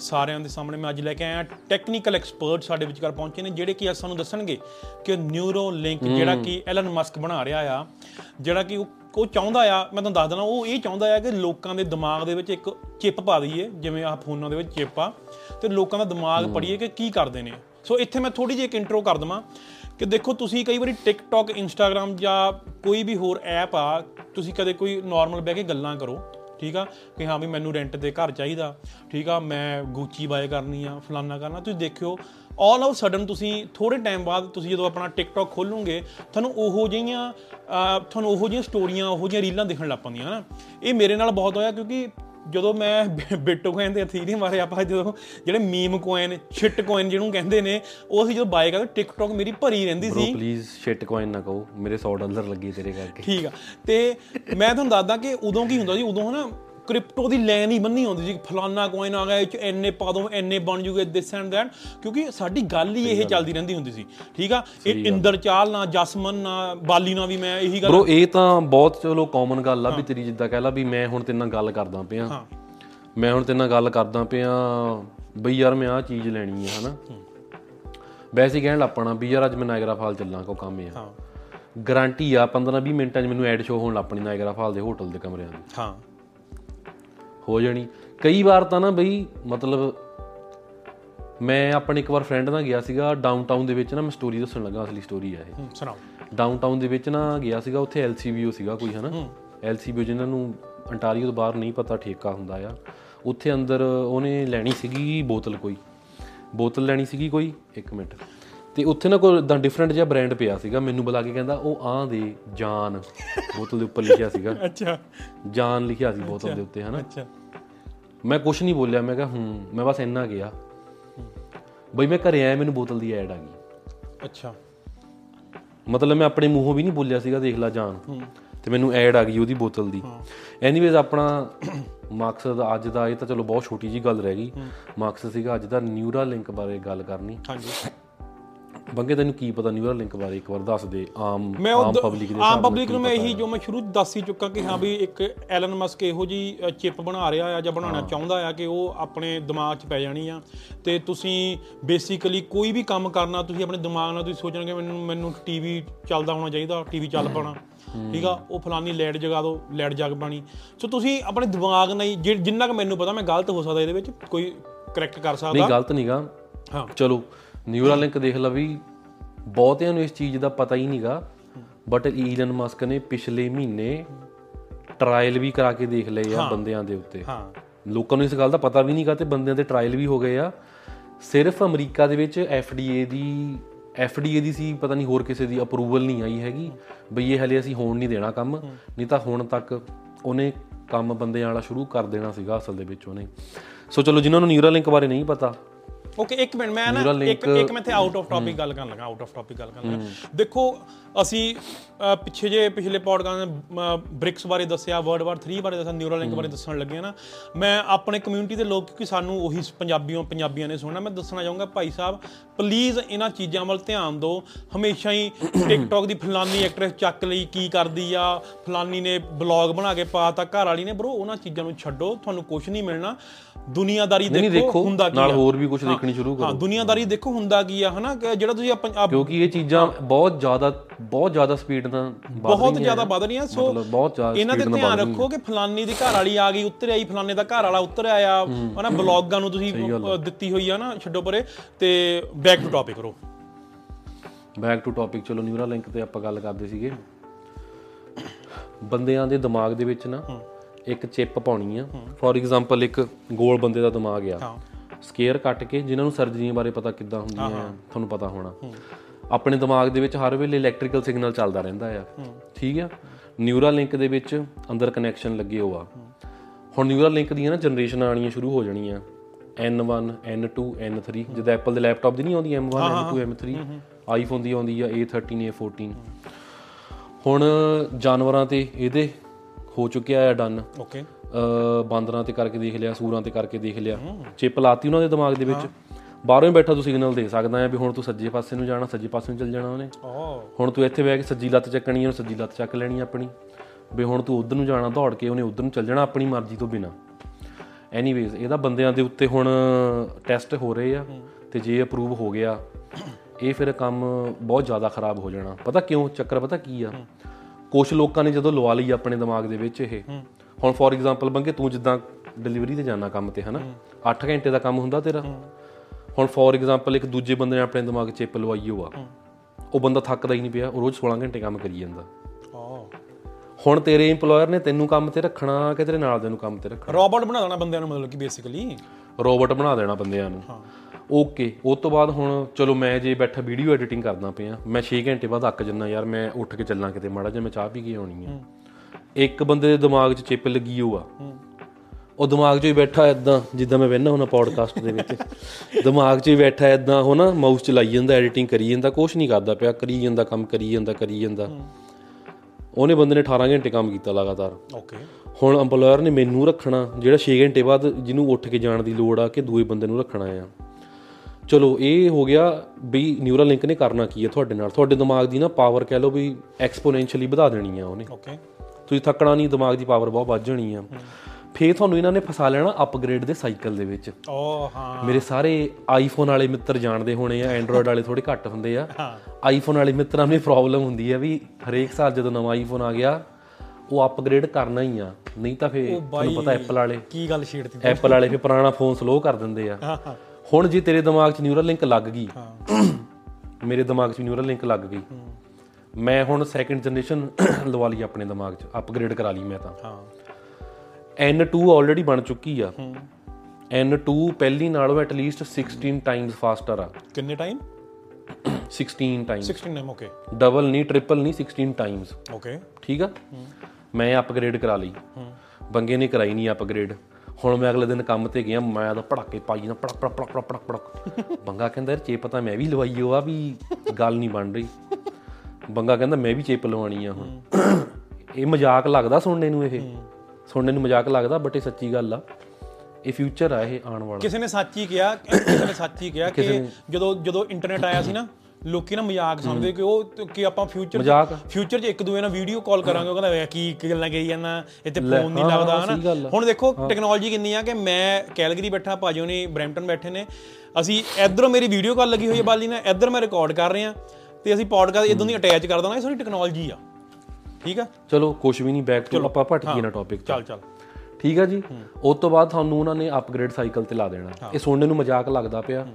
ਸਾਰਿਆਂ ਦੇ ਸਾਹਮਣੇ ਮੈਂ ਅੱਜ ਲੈ ਕੇ ਆਇਆ ਟੈਕਨੀਕਲ ਐਕਸਪਰਟ ਸਾਡੇ ਵਿਚਕਾਰ ਪਹੁੰਚੇ ਨੇ ਜਿਹੜੇ ਕਿ ਅੱਜ ਸਾਨੂੰ ਦੱਸਣਗੇ ਕਿ ਨਿਊਰੋ ਲਿੰਕ ਜਿਹੜਾ ਕਿ ਐਲਨ ਮਸਕ ਬਣਾ ਰਿਹਾ ਆ ਜਿਹੜਾ ਕਿ ਉਹ ਉਹ ਚਾਹੁੰਦਾ ਆ ਮੈਂ ਤੁਹਾਨੂੰ ਦੱਸ ਦਣਾ ਉਹ ਇਹ ਚਾਹੁੰਦਾ ਆ ਕਿ ਲੋਕਾਂ ਦੇ ਦਿਮਾਗ ਦੇ ਵਿੱਚ ਇੱਕ ਚਿਪ ਪਾ ਦਈਏ ਜਿਵੇਂ ਆਹ ਫੋਨਾਂ ਦੇ ਵਿੱਚ ਚਿਪ ਆ ਤੇ ਲੋਕਾਂ ਦਾ ਦਿਮਾਗ ਪੜੀਏ ਕਿ ਕੀ ਕਰਦੇ ਨੇ। ਸੋ ਇੱਥੇ ਮੈਂ ਥੋੜੀ ਜਿਹੀ ਇੱਕ ਇੰਟਰੋ ਕਰ ਦਵਾਂ ਕਿ ਦੇਖੋ ਤੁਸੀਂ ਕਈ ਵਾਰੀ TikTok Instagram ਜਾਂ ਕੋਈ ਵੀ ਹੋਰ ਐਪ ਆ ਤੁਸੀਂ ਕਦੇ ਕੋਈ ਨਾਰਮਲ ਬਹਿ ਕੇ ਗੱਲਾਂ ਕਰੋ ਠੀਕ ਆ? ਕਿ ਹਾਂ ਵੀ ਮੈਨੂੰ ਰੈਂਟ ਤੇ ਘਰ ਚਾਹੀਦਾ ਠੀਕ ਆ? ਮੈਂ ਗੁੱਚੀ ਬਾਏ ਕਰਨੀ ਆ ਫਲਾਨਾ ਕਰਨਾ ਤੁਸੀਂ ਦੇਖਿਓ ਆਲ ਆਫ ਸਡਨ ਤੁਸੀਂ ਥੋੜੇ ਟਾਈਮ ਬਾਅਦ ਤੁਸੀਂ ਜਦੋਂ ਆਪਣਾ TikTok ਖੋਲੋਗੇ ਤੁਹਾਨੂੰ ਉਹੋ ਜਿਹੀਆਂ ਤੁਹਾਨੂੰ ਉਹੋ ਜਿਹੀਆਂ ਸਟੋਰੀਆਂ ਉਹੋ ਜਿਹੀਆਂ ਰੀਲਾਂ ਦਿਖਣ ਲੱਗ ਪੈਂਦੀਆਂ ਹਨਾ। ਇਹ ਮੇਰੇ ਨਾਲ ਬਹੁਤ ਹੋਇਆ ਕਿਉਂਕਿ ਜਦੋਂ ਮੈਂ ਬਿਟਕੋਇਨ ਤੇ ਅਥੀਰੀਅਮ ਬਾਰੇ ਆਪਾਂ ਜਦੋਂ ਜਿਹੜੇ ਮੀਮ ਕੋਇਨ ਸ਼ਿਟ ਕੋਇਨ ਜਿਹਨੂੰ ਕਹਿੰਦੇ ਨੇ ਉਹ ਅਸੀਂ ਜਦੋਂ ਬਾਏ ਕਰਦੇ ਟਿਕਟੌਕ ਮੇਰੀ ਭਰੀ ਰਹਿੰਦੀ ਸੀ। ਪਲੀਜ਼ ਸ਼ਿਟ ਕੋਇਨ ਨਾ ਕਹੋ ਮੇਰੇ 100 ਡਾਲਰ ਲੱਗੇ ਤੇਰੇ ਕਰਕੇ। ਠੀਕ ਆ। ਤੇ ਮੈਂ ਤੁਹਾਨੂੰ ਦੱਸਦਾ ਕਿ ਉਦੋਂ ਕੀ ਹੁੰਦਾ ਸੀ ਉਦੋਂ ਹਨਾ ਕ੍ਰਿਪਟੋ ਦੀ ਲਾਈਨ ਹੀ ਬੰਨੀ ਹੁੰਦੀ ਸੀ ਫਲਾਨਾ ਕੋਇਨ ਆ ਗਿਆ ਇਹ ਚ ਐਨੇ ਪਾ ਦੋ ਐਨੇ ਬਣ ਜੂਗੇ ਦਿਸ ਐਂਡ ਦੈਟ ਕਿਉਂਕਿ ਸਾਡੀ ਗੱਲ ਹੀ ਇਹ ਚੱਲਦੀ ਰਹਿੰਦੀ ਹੁੰਦੀ ਸੀ ਠੀਕ ਆ? ਇਹ ਇੰਦਰ ਚਾਲ ਨਾ ਜਸਮਨ ਨਾ ਬਾਲੀ ਨਾ ਵੀ ਮੈਂ ਇਹੀ ਗੱਲ ਬ్రో ਇਹ ਤਾਂ ਬਹੁਤ ਚਲੋ ਕਾਮਨ ਗੱਲ ਆ ਵੀ ਤੇਰੀ ਜਿੱਦਾਂ ਕਹਿ ਲਾ ਵੀ ਮੈਂ ਹੁਣ ਤੇਰੇ ਨਾਲ ਗੱਲ ਕਰਦਾ ਪਿਆ। ਹਾਂ। ਮੈਂ ਹੁਣ ਤੇਰੇ ਨਾਲ ਗੱਲ ਕਰਦਾ ਪਿਆ ਬਈ ਯਾਰ ਮੈਂ ਆਹ ਚੀਜ਼ ਲੈਣੀ ਹੈ ਹਨਾ? ਵੈਸੇ ਕਹਿਣ ਲੱਪਣਾ ਵੀ ਯਾਰ ਅੱਜ ਮੈਂ ਨਾਇਗਰਾ ਫਾਲ ਚੱਲਾਂ ਕੋ ਕੰਮ ਆ। ਹਾਂ। ਗਾਰੰਟੀ ਆ 15-20 ਮਿੰਟਾਂ 'ਚ ਮੈਨੂੰ ਐਡ ਸ਼ੋ ਹੋਣ ਲੱਪਣੀ ਨਾਇਗਰਾ ਫਾਲ ਦੇ ਹੋਟਲ ਦੇ ਕਮਰਿਆਂ ਦੀ। ਹਾਂ। ਹੋ ਜਾਣੀ। ਕਈ ਵਾਰ ਤਾਂ ਨਾ ਬਈ ਮਤਲਬ ਮੈਂ ਆਪਣੇ ਇੱਕ ਵਾਰ ਫਰੈਂਡ ਨਾਲ ਗਿਆ ਸੀਗਾ ਡਾਊਨਟਾਊਨ ਦੇ ਵਿੱਚ ਨਾ ਮੈਂ ਸਟੋਰੀ ਦੱਸਣ ਲੱਗਾ ਅਸਲੀ ਸਟੋਰੀ ਆ ਇਹ। ਸੁਣਾਓ। ਡਾਊਨਟਾਊਨ ਦੇ ਵਿੱਚ ਨਾ ਗਿਆ ਸੀਗਾ ਉੱਥੇ ਐਲਸੀਬੀਓ ਸੀਗਾ ਕੋਈ ਹਨਾ? ਐਲਸੀਬੀਓ ਜਿਨ੍ਹਾਂ ਨੂੰ ਅੰਟਾਰੀਓ ਤੋਂ ਬਾਹਰ ਨਹੀਂ ਪਤਾ ਠੇਕਾ ਹੁੰਦਾ ਆ। ਉੱਥੇ ਅੰਦਰ ਉਹਨੇ ਲੈਣੀ ਸੀਗੀ ਬੋਤਲ ਕੋਈ। ਬੋਤਲ ਲੈਣੀ ਸੀਗੀ ਕੋਈ 1 ਮਿੰਟ। ਤੇ ਉੱਥੇ ਨਾ ਕੋਈ ਇਦਾਂ ਡਿਫਰੈਂਟ ਜਿਹਾ ਬ੍ਰਾਂਡ ਪਿਆ ਸੀਗਾ ਮੈਨੂੰ ਬੁਲਾ ਕੇ ਕਹਿੰਦਾ ਉਹ ਆਂ ਦੇ ਜਾਨ। ਬੋਤਲ ਦੇ ਉੱਪਰ ਲਿਖਿਆ ਸੀਗਾ। ਅੱਛਾ। ਜਾਨ ਲਿਖਿਆ ਸੀ ਬੋਤਲ ਦੇ ਉੱਤੇ ਹਨਾ? ਅੱਛਾ। ਮੈਂ ਕੁਝ ਨਹੀਂ ਬੋਲਿਆ ਮੈਂ ਕਿਹਾ ਹੂੰ ਮੈਂ ਬਸ ਇੰਨਾ ਗਿਆ ਬਈ ਮੈਂ ਘਰੇ ਆਇਆ ਮੈਨੂੰ ਬੋਤਲ ਦੀ ਐਡ ਆ ਗਈ। ਅੱਛਾ। ਮਤਲਬ ਮੈਂ ਆਪਣੇ ਮੂੰਹੋਂ ਵੀ ਨਹੀਂ ਬੋਲਿਆ ਸੀਗਾ ਦੇਖ ਲਾ ਜਾਨ। ਤੇ ਮੈਨੂੰ ਐਡ ਆ ਗਈ ਉਹਦੀ ਬੋਤਲ ਦੀ। ਐਨੀਵੇਜ਼ ਆਪਣਾ ਮਕਸਦ ਅੱਜ ਦਾ ਇਹ ਤਾਂ ਚਲੋ ਬਹੁਤ ਛੋਟੀ ਜੀ ਗੱਲ ਰਹਿ ਗਈ। ਮਕਸਦ ਸੀਗਾ ਅੱਜ ਦਾ ਨਿਊਰਾ ਲਿੰਕ ਬਾਰੇ ਗੱਲ ਕਰਨੀ। ਹਾਂਜੀ। ਬੰਗੇ ਤੈਨੂੰ ਕੀ ਪਤਾ ਨਿਊਰਾ ਲਿੰਕ ਬਾਰੇ ਇੱਕ ਵਾਰ ਦੱਸ ਦੇ ਆਮ ਆਮ ਪਬਲਿਕ ਦੇ ਆਮ ਪਬਲਿਕ ਨੂੰ ਮੈਂ ਇਹੀ ਜੋ ਮੈਂ ਸ਼ੁਰੂ ਦੱਸ ਹੀ ਚੁੱਕਾ ਕਿ ਹਾਂ ਵੀ ਇੱਕ ਐਲਨ ਮਸਕ ਇਹੋ ਜੀ ਚਿਪ ਬਣਾ ਰਿਹਾ ਆ ਜਾਂ ਬਣਾਉਣਾ ਚਾਹੁੰਦਾ ਆ ਕਿ ਉਹ ਆਪਣੇ ਦਿਮਾਗ 'ਚ ਪੈ ਜਾਣੀ ਆ। ਤੇ ਤੁਸੀਂ ਬੇਸਿਕਲੀ ਕੋਈ ਵੀ ਕੰਮ ਕਰਨਾ ਤੁਸੀਂ ਆਪਣੇ ਦਿਮਾਗ ਨਾਲ ਤੁਸੀਂ ਸੋਚਣਗੇ ਮੈਨੂੰ ਮੈਨੂੰ ਟੀਵੀ ਚੱਲਦਾ ਹੋਣਾ ਚਾਹੀਦਾ ਟੀਵੀ ਚੱਲ ਪਾਣਾ। ਠੀਕ ਆ? ਉਹ ਫਲਾਨੀ ਲਾਈਟ ਜਗਾ ਦਿਓ ਲਾਈਟ ਜਗ ਪਾਣੀ ਸੋ ਤੁਸੀਂ ਆਪਣੇ ਦਿਮਾਗ ਨਾਲ ਜਿੰਨਾ ਕਿ ਮੈਨੂੰ ਪਤਾ ਮੈਂ ਗਲਤ ਹੋ ਸਕਦਾ ਇਹਦੇ ਵਿੱਚ ਕੋਈ ਕਰੈਕਟ ਕਰ ਸਕਦਾ। ਨਹੀਂ ਗਲਤ ਨਹੀਂਗਾ ਹਾਂ। ਚਲੋ ਨਿਊਰਾ ਲਿੰਕ ਦੇਖ ਲਾ ਵੀ ਬਹੁਤਿਆਂ ਨੂੰ ਇਸ ਚੀਜ਼ ਦਾ ਪਤਾ ਹੀ ਨਹੀਂਗਾ ਬਟ ਈਲਨ ਮਸਕ ਨੇ ਪਿਛਲੇ ਮਹੀਨੇ ਟਰਾਇਲ ਵੀ ਕਰਾ ਕੇ ਦੇਖ ਲਏ ਆ ਬੰਦਿਆਂ ਦੇ ਉੱਤੇ। ਹਾਂ। ਲੋਕਾਂ ਨੂੰ ਇਸ ਗੱਲ ਦਾ ਪਤਾ ਵੀ ਨਹੀਂਗਾ ਤੇ ਬੰਦਿਆਂ ਦੇ ਟਰਾਇਲ ਵੀ ਹੋ ਗਏ ਆ। ਸਿਰਫ ਅਮਰੀਕਾ ਦੇ ਵਿੱਚ ਏ ਦੀ ਏ ਦੀ ਸੀ ਪਤਾ ਨਹੀਂ ਹੋਰ ਕਿਸੇ ਦੀ ਅਪਰੂਵਲ ਨਹੀਂ ਆਈ ਹੈਗੀ। ਬਈ ਇਹ ਹਲੇ ਅਸੀਂ ਹੋਣ ਨਹੀਂ ਦੇਣਾ ਕੰਮ ਨਹੀਂ ਤਾਂ ਹੁਣ ਤੱਕ ਉਹਨੇ ਕੰਮ ਬੰਦਿਆਂ ਵਾਲਾ ਸ਼ੁਰੂ ਕਰ ਦੇਣਾ ਸੀਗਾ ਅਸਲ ਦੇ ਵਿੱਚ ਉਹਨੇ। ਸੋ ਚਲੋ ਜਿਨ੍ਹਾਂ ਨੂੰ ਨਿਊਰਲ ਲਿੰਕ ਬਾਰੇ ਨਹੀਂ ਪਤਾ ਓਕੇ ਇੱਕ ਮਿੰਟ ਮੈਂ ਨਾ ਇੱਕ ਇੱਕ ਮੈਂ ਇੱਥੇ ਆਊਟ ਆਫ ਟਾਪਿਕ ਗੱਲ ਕਰਨ ਲੱਗਾ ਆਊਟ ਆਫ ਟਾਪਿਕ ਗੱਲ ਕਰਨ ਲੱਗਾ। ਦੇਖੋ ਅਸੀਂ ਪਿੱਛੇ ਜੇ ਪਿਛਲੇ ਪੌਡਕਾਸਟ ਬ੍ਰਿਕਸ ਬਾਰੇ ਦੱਸਿਆ ਵਰਡ ਵਾਰ 3 ਬਾਰੇ ਦੱਸਿਆ ਨਿਊਰਲ ਲਿੰਕ ਬਾਰੇ ਦੱਸਣ ਲੱਗੇ ਨਾ। ਮੈਂ ਆਪਣੇ ਕਮਿਊਨਿਟੀ ਦੇ ਲੋਕ ਕਿਉਂਕਿ ਸਾਨੂੰ ਉਹੀ ਪੰਜਾਬੀਆਂ ਪੰਜਾਬੀਆਂ ਨੇ ਸੁਣਨਾ ਮੈਂ ਦੱਸਣਾ ਚਾਹੂੰਗਾ ਭਾਈ ਸਾਹਿਬ ਪਲੀਜ਼ ਇਹਨਾਂ ਚੀਜ਼ਾਂ ਵੱਲ ਧਿਆਨ ਦਿਓ। ਹਮੇਸ਼ਾ ਹੀ ਟਿਕਟੌਕ ਦੀ ਫਲਾਨੀ ਐਕਟ੍ਰੈਸ ਚੱਕ ਲਈ ਕੀ ਕਰਦੀ ਆ ਫਲਾਨੀ ਨੇ ਬਲੌਗ ਬਣਾ ਕੇ ਪਾਤਾ ਘਰ ਵਾਲੀ ਨੇ ਬ్రో ਉਹਨਾਂ ਚੀਜ਼ਾਂ ਨੂੰ ਛੱਡੋ ਤੁਹਾਨੂੰ ਕੁਝ ਨਹੀਂ ਮਿਲਣਾ। ਦੁਨੀਆਦਾਰੀ ਦੇਖੋ ਹੁੰਦਾ ਕੀ ਨਾਲ ਹੋਰ ਵੀ ਕੁਝ ਦੇਖਣੀ ਸ਼ੁਰੂ ਕਰੋ। ਹਾਂ ਦੁਨੀਆਦਾਰੀ ਦੇਖੋ ਹੁੰਦਾ ਕੀ ਆ ਹਨਾ? ਜਿਹੜਾ ਤੁਸੀਂ ਆਪ- ਕਿਉਂਕਿ ਇਹ ਚੀਜ਼ਾਂ ਬਹੁਤ ਜ਼ਿਆਦਾ ਬਹੁਤ ਜ਼ਿਆਦਾ ਸਪੀਡ ਨਾਲ ਬਹੁਤ ਜ਼ਿਆਦਾ ਵੱਧ ਰਹੀਆਂ। ਸੋ ਇਹਨਾਂ ਤੇ ਧਿਆਨ। ਰੱਖੋ ਕਿ ਫਲਾਨੀ ਦੀ ਘਰ ਵਾਲੀ ਆ ਗਈ ਉੱਤਰ ਆਈ ਫਲਾਨੇ ਦਾ ਘਰ ਵਾਲਾ ਉੱਤਰ ਆਇਆ ਹਨਾ ਬਲੌਗਾਂ ਨੂੰ ਤੁਸੀਂ ਦਿੱਤੀ ਹੋਈ ਆ ਨਾ ਛੱਡੋ ਪਰੇ। ਤੇ ਬੈਕ ਟੂ ਟਾਪਿਕ ਕਰੋ ਬੈਕ ਟੂ ਟਾਪਿਕ ਚਲੋ ਨਿਊਰਾ ਲਿੰਕ ਤੇ ਆਪਾਂ ਗੱਲ ਕਰਦੇ ਸੀਗੇ। ਬੰਦਿਆਂ ਦੇ ਦਿਮਾਗ ਦੇ ਵਿੱਚ ਨਾ ਇੱਕ ਚਿਪ ਪਾਉਣੀ ਆ। ਫੋਰ ਐਗਜ਼ਾਮਪਲ ਇੱਕ ਗੋਲ ਬੰਦੇ ਦਾ ਦਿਮਾਗ ਆ। ਸਕੇਅਰ ਕੱਟ ਕੇ ਜਿਨ੍ਹਾਂ ਨੂੰ ਸਰਜਰੀਆਂ ਬਾਰੇ ਪਤਾ ਕਿੱਦਾਂ ਹੁੰਦੀਆਂ ਆ ਤੁਹਾਨੂੰ ਪਤਾ ਹੋਣਾ। ਆਪਣੇ ਦਿਮਾਗ ਦੇ ਵਿੱਚ ਹਰ ਵੇਲੇ ਇਲੈਕਟ੍ਰੀਕਲ ਸਿਗਨਲ ਚੱਲਦਾ ਰਹਿੰਦਾ ਆ। ਠੀਕ ਆ? ਨਿਊਰਾ ਲਿੰਕ ਦੇ ਵਿੱਚ ਅੰਦਰ ਕਨੈਕਸ਼ਨ ਲੱਗੇ ਹੋਆ। ਹੁਣ ਨਿਊਰਾ ਲਿੰਕ ਦੀਆਂ ਨਾ ਜਨਰੇਸ਼ਨਾਂ ਆਣੀਆਂ ਸ਼ੁਰੂ ਹੋ ਜਾਣੀਆਂ। N1 N2 N3 ਜਿੱਦਾਂ ਐਪਲ ਦੇ ਲੈਪਟਾਪ ਦੀ ਨਹੀਂ ਆਉਂਦੀ M1 M2 M3 ਆਈਫੋਨ ਦੀ ਆਉਂਦੀ ਆ A13 A14 ਹੁਣ ਜਾਨਵਰਾਂ ਤੇ ਇਹਦੇ ਹੋ ਚੁੱਕਿਆ ਆ ਡਨ ਓਕੇ ਬਾਂਦਰਾਂ ਤੇ ਕਰਕੇ ਦੇਖ ਲਿਆ ਸੂਰਾਂ ਤੇ ਕਰਕੇ ਦੇਖ ਲਿਆ। ਚਿਪ ਲਾਤੀ ਉਹਨਾਂ ਦੇ ਦਿਮਾਗ ਦੇ ਵਿੱਚ ਬਾਹਰੋਂ ਹੀ ਬੈਠਾ ਤੂੰ ਸਿਗਨਲ ਦੇ ਸਕਦਾ ਆ ਵੀ ਹੁਣ ਤੂੰ ਸੱਜੇ ਪਾਸੇ ਨੂੰ ਜਾਣਾ ਸੱਜੇ ਪਾਸੇ ਨੂੰ ਚੱਲ ਜਾਣਾ ਉਹਨੇ। ਹੁਣ ਤੂੰ ਇੱਥੇ ਬਹਿ ਕੇ ਸੱਜੀ ਲੱਤ ਚੱਕਣੀ ਹੈ ਸੱਜੀ ਲੱਤ ਚੱਕ ਲੈਣੀ ਆਪਣੀ। ਵੀ ਹੁਣ ਤੂੰ ਉਧਰ ਨੂੰ ਜਾਣਾ ਦੌੜ ਕੇ ਉਹਨੇ ਉਧਰ ਨੂੰ ਚੱਲ ਜਾਣਾ ਆਪਣੀ ਮਰਜ਼ੀ ਤੋਂ ਬਿਨਾ। ਐਨੀਵੇਜ਼ ਇਹਦਾ ਬੰਦਿਆਂ ਦੇ ਉੱਤੇ ਹੁਣ ਟੈਸਟ ਹੋ ਰਹੇ ਆ ਤੇ ਜੇ ਅਪਰੂਵ ਹੋ ਗਿਆ ਇਹ ਫਿਰ ਕੰਮ ਬਹੁਤ ਜ਼ਿਆਦਾ ਖਰਾਬ ਹੋ ਜਾਣਾ। ਪਤਾ ਕਿਉਂ? ਚੱਕਰ ਪਤਾ ਕੀ ਆ? ਕੁਝ ਲੋਕਾਂ ਨੇ ਜਦੋਂ ਲਵਾ ਲਈ ਆਪਣੇ ਦਿਮਾਗ ਦੇ ਵਿੱਚ ਇਹ ਹੁਣ ਫੋਰ ਐਗਜ਼ਾਮਪਲ ਬੰਗੇ ਤੂੰ ਜਿੱਦਾਂ ਡਿਲੀਵਰੀ ਤੇ ਜਾਣਾ ਕੰਮ ਤੇ ਹਨਾ? 8 ਘੰਟੇ ਦਾ ਕੰਮ ਹੁੰਦਾ ਤੇਰਾ? ਹੁਣ ਫੋਰ ਐਗਜ਼ਾਮਪਲ ਇੱਕ ਦੂਜੇ ਬੰਦੇ ਨੇ ਆਪਣੇ ਦਿਮਾਗ 'ਚ ਚਿੱਪ ਲਵਾਈ ਹੋਆ। ਉਹ ਬੰਦਾ ਥੱਕਦਾ ਹੀ ਨਹੀਂ ਪਿਆ ਉਹ ਰੋਜ਼ 16 ਘੰਟੇ ਕੰਮ ਕਰੀ ਜਾਂਦਾ। ਹੁਣ ਤੇਰੇ EMPLOYER ਨੇ ਤੈਨੂੰ ਕੰਮ ਤੇ ਰੱਖਣਾ ਕਿ ਤੇਰੇ ਨਾਲ ਦੇ ਨੂੰ ਕੰਮ ਤੇ ਰੱਖਣਾ? ਰੋਬੋਟ ਬਣਾ ਦੇਣਾ ਬੰਦਿਆਂ ਨੂੰ ਮਤਲਬ ਕਿ ਬੇਸਿਕਲੀ ਰੋਬੋਟ ਬਣਾ ਦੇਣਾ ਬੰਦਿਆਂ ਨੂੰ। ਓਕੇ ਉਸ ਤੋਂ ਬਾਅਦ ਹੁਣ ਚਲੋ ਮੈਂ ਜੇ ਬੈਠਾ ਵੀਡੀਓ ਐਡੀਟਿੰਗ ਕਰਦਾ ਪਿਆ ਮੈਂ 6 ਘੰਟੇ ਬਾਅਦ ਅੱਕ ਜੰਨਾ ਯਾਰ ਮੈਂ ਉੱਠ ਕੇ ਚੱਲਾਂ ਕਿਤੇ ਮਾੜਾ ਜਿਹਾ ਮੈਂ ਚਾਹ ਪੀ ਕੇ ਆਉਣੀ ਆ। ਇੱਕ ਬੰਦੇ ਦੇ ਦਿਮਾਗ 'ਚ ਚਿੱਪ ਲੱਗੀ ਹੋਆ ਉਹ ਦਿਮਾਗ 'ਚ ਹੀ ਬੈਠਾ ਇਦਾਂ ਜਿੱਦਾਂ ਮੈਂ ਵੇਖਣਾ ਹੁੰਦਾ ਪੋਡਕਾਸਟ ਦੇ ਵਿੱਚ। ਦਿਮਾਗ 'ਚ ਹੀ ਬੈਠਾ ਇਦਾਂ ਹੋ ਨਾ ਮਾਊਸ ਚਲਾਈ ਜਾਂਦਾ ਐਡੀਟਿੰਗ ਕਰੀ ਜਾਂਦਾ ਕੁਝ ਨਹੀਂ ਕਰਦਾ ਪਿਆ ਕਰੀ ਜਾਂਦਾ ਕੰਮ ਕਰੀ ਜਾਂਦਾ ਕਰੀ ਜਾਂਦਾ। ਉਹਨੇ ਬੰਦੇ ਨੇ 18 ਘੰਟੇ ਕੰਮ ਕੀਤਾ ਲਗਾਤਾਰ। ਓਕੇ ਹੁਣ EMPLOYER ਨੇ ਮੈਨੂੰ ਰੱਖਣਾ ਜਿਹੜਾ 6 ਘੰਟੇ ਬਾਅਦ ਜਿਹਨੂੰ ਉੱਠ ਕੇ ਜਾਣ ਦੀ ਲੋੜ ਆ ਕਿ ਦੂਏ ਬੰਦੇ ਨੂੰ ਰੱਖਣਾ ਆ। ਚਲੋ ਇਹ ਹੋ ਗਿਆ ਵੀ ਨਿਊਰਲ ਲਿੰਕ ਨੇ ਕਰਨਾ ਕੀ ਹੈ ਤੁਹਾਡੇ ਨਾਲ? ਤੁਹਾਡੇ ਦਿਮਾਗ ਦੀ ਨਾ ਪਾਵਰ ਕਹਿ ਲਓ ਵੀ ਐਕਸਪੋਨੈਂਸ਼ੀਅਲੀ ਵਧਾ ਦੇਣੀ ਆ ਉਹਨੇ। ਓਕੇ ਤੁਸੀਂ ਥੱਕਣਾ ਨਹੀਂ ਦਿਮਾਗ ਦੀ ਪਾਵਰ ਬਹੁਤ ਵੱਧ ਜਾਣੀ ਆ। ਫੇਰ ਤੁਹਾਨੂੰ ਇਹਨਾਂ ਨੇ ਫਸਾ ਲੈਣਾ ਅਪਗ੍ਰੇਡ ਦੇ ਸਾਈਕਲ ਦੇ ਵਿੱਚ। ਓ ਹਾਂ। ਮੇਰੇ ਸਾਰੇ ਆਈਫੋਨ ਵਾਲੇ ਮਿੱਤਰ ਜਾਣਦੇ ਹੋਣੇ ਆ ਐਂਡਰੋਇਡ ਵਾਲੇ ਥੋੜੇ ਘੱਟ ਹੁੰਦੇ ਆ। ਆਈਫੋਨ ਵਾਲੇ ਮਿੱਤਰਾਂ ਨੂੰ ਪ੍ਰੋਬਲਮ ਹੁੰਦੀ ਹੈ ਵੀ ਹਰੇਕ ਸਾਲ ਜਦੋਂ ਨਵਾਂ ਆਈਫੋਨ ਆ ਗਿਆ ਉਹ ਅਪਗ੍ਰੇਡ ਕਰਨਾ ਹੀ ਆ। ਨਹੀਂ ਤਾਂ ਫੇਰ ਤੁਹਾਨੂੰ ਪਤਾ ਐਪਲ ਵਾਲੇ ਕੀ ਗੱਲ ਛੇੜਤੀ ਐਪਲ ਵਾਲੇ ਫੇਰ ਪੁਰਾਣਾ ਫੋਨ ਸਲੋ ਕਰ ਦਿੰਦੇ ਆ। ਹੁਣ ਜੇ ਤੇਰੇ ਦਿਮਾਗ 'ਚ ਨਿਊਰਲ ਲਿੰਕ ਲੱਗ ਗਈ ਮੇਰੇ ਦਿਮਾਗ 'ਚ ਨਿਊਰਲ ਲਿੰਕ ਲੱਗ ਗਈ ਮੈਂ ਹੁਣ ਸੈਕੰਡ ਜਨਰੇਸ਼ਨ ਲਵਾ ਲਈ ਆਪਣੇ ਦਿਮਾਗ 'ਚ ਅਪਗ੍ਰੇਡ ਕਰਾ ਲਈ ਮੈਂ ਤਾਂ। ਹਾਂ। N2 ਆਲਰੇਡੀ ਬਣ ਚੁੱਕੀ ਆ। N2 ਪਹਿਲੀ ਨਾਲੋਂ ਐਟ ਲੀਸਟ 16 ਟਾਈਮਸ ਫਾਸਟਰ ਆ। ਕਿੰਨੇ time 16 times 16 time okay double ਨਹੀਂ ਟ੍ਰਿਪਲ ਨਹੀਂ 16 ਟਾਈਮਸ ਓਕੇ ਠੀਕ ਆ? ਮੈਂ ਅਪਗ੍ਰੇਡ ਕਰਾ ਲਈ। ਬੰਗੇ ਨੇ ਕਰਾਈ ਨਹੀਂ ਅਪਗ੍ਰੇਡ ਹੁਣ ਮੈਂ ਅਗਲੇ ਦਿਨ ਕੰਮ ਤੇ ਗਿਆ ਮੈਂ ਤਾਂ ਪੜਾਕੇ ਪਾਈ ਨਾ ਪੜਕ ਪੜਕ ਪੜਕ ਪੜਕ ਪੜਕ। ਬੰਗਾ ਕਹਿੰਦਾ ਯਾਰ ਚੇਪ ਤਾਂ ਮੈਂ ਵੀ ਲਵਾਈ ਓ ਆ ਵੀ ਗੱਲ ਨਹੀਂ ਬਣ ਰਹੀ। ਬੰਗਾ ਕਹਿੰਦਾ ਮੈਂ ਵੀ ਚੇਪ ਲਵਾਣੀ ਆ ਹੁਣ। ਇਹ ਮਜ਼ਾਕ ਲੱਗਦਾ ਸੁਣਨੇ ਨੂੰ ਇਹ। ਸੁਣਨੇ ਨੂੰ ਮਜ਼ਾਕ ਲੱਗਦਾ ਬਟ ਇਹ ਸੱਚੀ ਗੱਲ ਆ। ਇਹ ਫਿਊਚਰ ਆ ਇਹ ਆਉਣ ਵਾਲਾ। ਕਿਸੇ ਨੇ ਸੱਚ ਹੀ ਕਿਹਾ ਕਿਸੇ ਨੇ ਸੱਚ ਹੀ ਕਿਹਾ ਕਿ ਜਦੋਂ ਜਦੋਂ ਇੰਟਰਨੈਟ ਆਇਆ ਸੀ ਨਾ ਲੋਕੀ ਨਾ ਮਜ਼ਾਕ ਸਮਝਦੇ ਕਿ ਉਹ ਕਿ ਆਪਾਂ ਫਿਊਚਰ ਫਿਊਚਰ 'ਚ ਇੱਕ ਦੂਏ ਨਾਲ ਵੀਡੀਓ ਕਾਲ ਕਰਾਂਗੇ ਉਹ ਕਹਿੰਦਾ ਕੀ ਕੀ ਗੱਲਾਂ ਕਹੀ ਜਾਂਦਾ ਇੱਥੇ ਫੋਨ ਨਹੀਂ ਲੱਗਦਾ ਹਨਾ। ਹੁਣ ਦੇਖੋ ਟੈਕਨੋਲੋਜੀ ਕਿੰਨੀ ਆ ਕਿ ਮੈਂ ਕੈਲਗਰੀ ਬੈਠਾ ਭਾਜੀ ਹੋਣੀ ਬ੍ਰੈਂਪਟਨ ਬੈਠੇ ਨੇ। ਅਸੀਂ ਇਧਰੋਂ ਮੇਰੀ ਵੀਡੀਓ ਕਾਲ ਲੱਗੀ ਹੋਈ ਹੈ ਬਾਲੀ ਨਾਲ ਇਧਰ ਮੈਂ ਰਿਕਾਰਡ ਕਰ ਰਿਹਾ। ਤੇ ਅਸੀਂ ਪੋਡਕਾਸਟ ਇਦਾਂ ਦੀ ਅਟੈਚ ਕਰ ਦਾਂਗੇ ਸਾਰੀ ਟੈਕਨੋਲੋਜੀ ਆ। ਠੀਕ ਆ? ਚਲੋ ਕੁਝ ਵੀ ਨਹੀਂ ਬੈਕ ਟੂ ਆਪਾਂ ਭਟਕੀ ਨਾ ਟੌਪਿਕ ਚੱਲ ਚੱਲ। ਠੀਕ ਆ ਜੀ? ਉਸ ਤੋਂ ਬਾਅਦ ਤੁਹਾਨੂੰ ਉਹਨਾਂ ਨੇ ਅਪਗ੍ਰੇਡ ਸਾਈਕਲ ਤੇ ਲਾ ਦੇਣਾ। ਇਹ ਸੁਣਨ ਨੂੰ ਮਜ਼ਾਕ ਲੱਗਦਾ ਪਿਆ।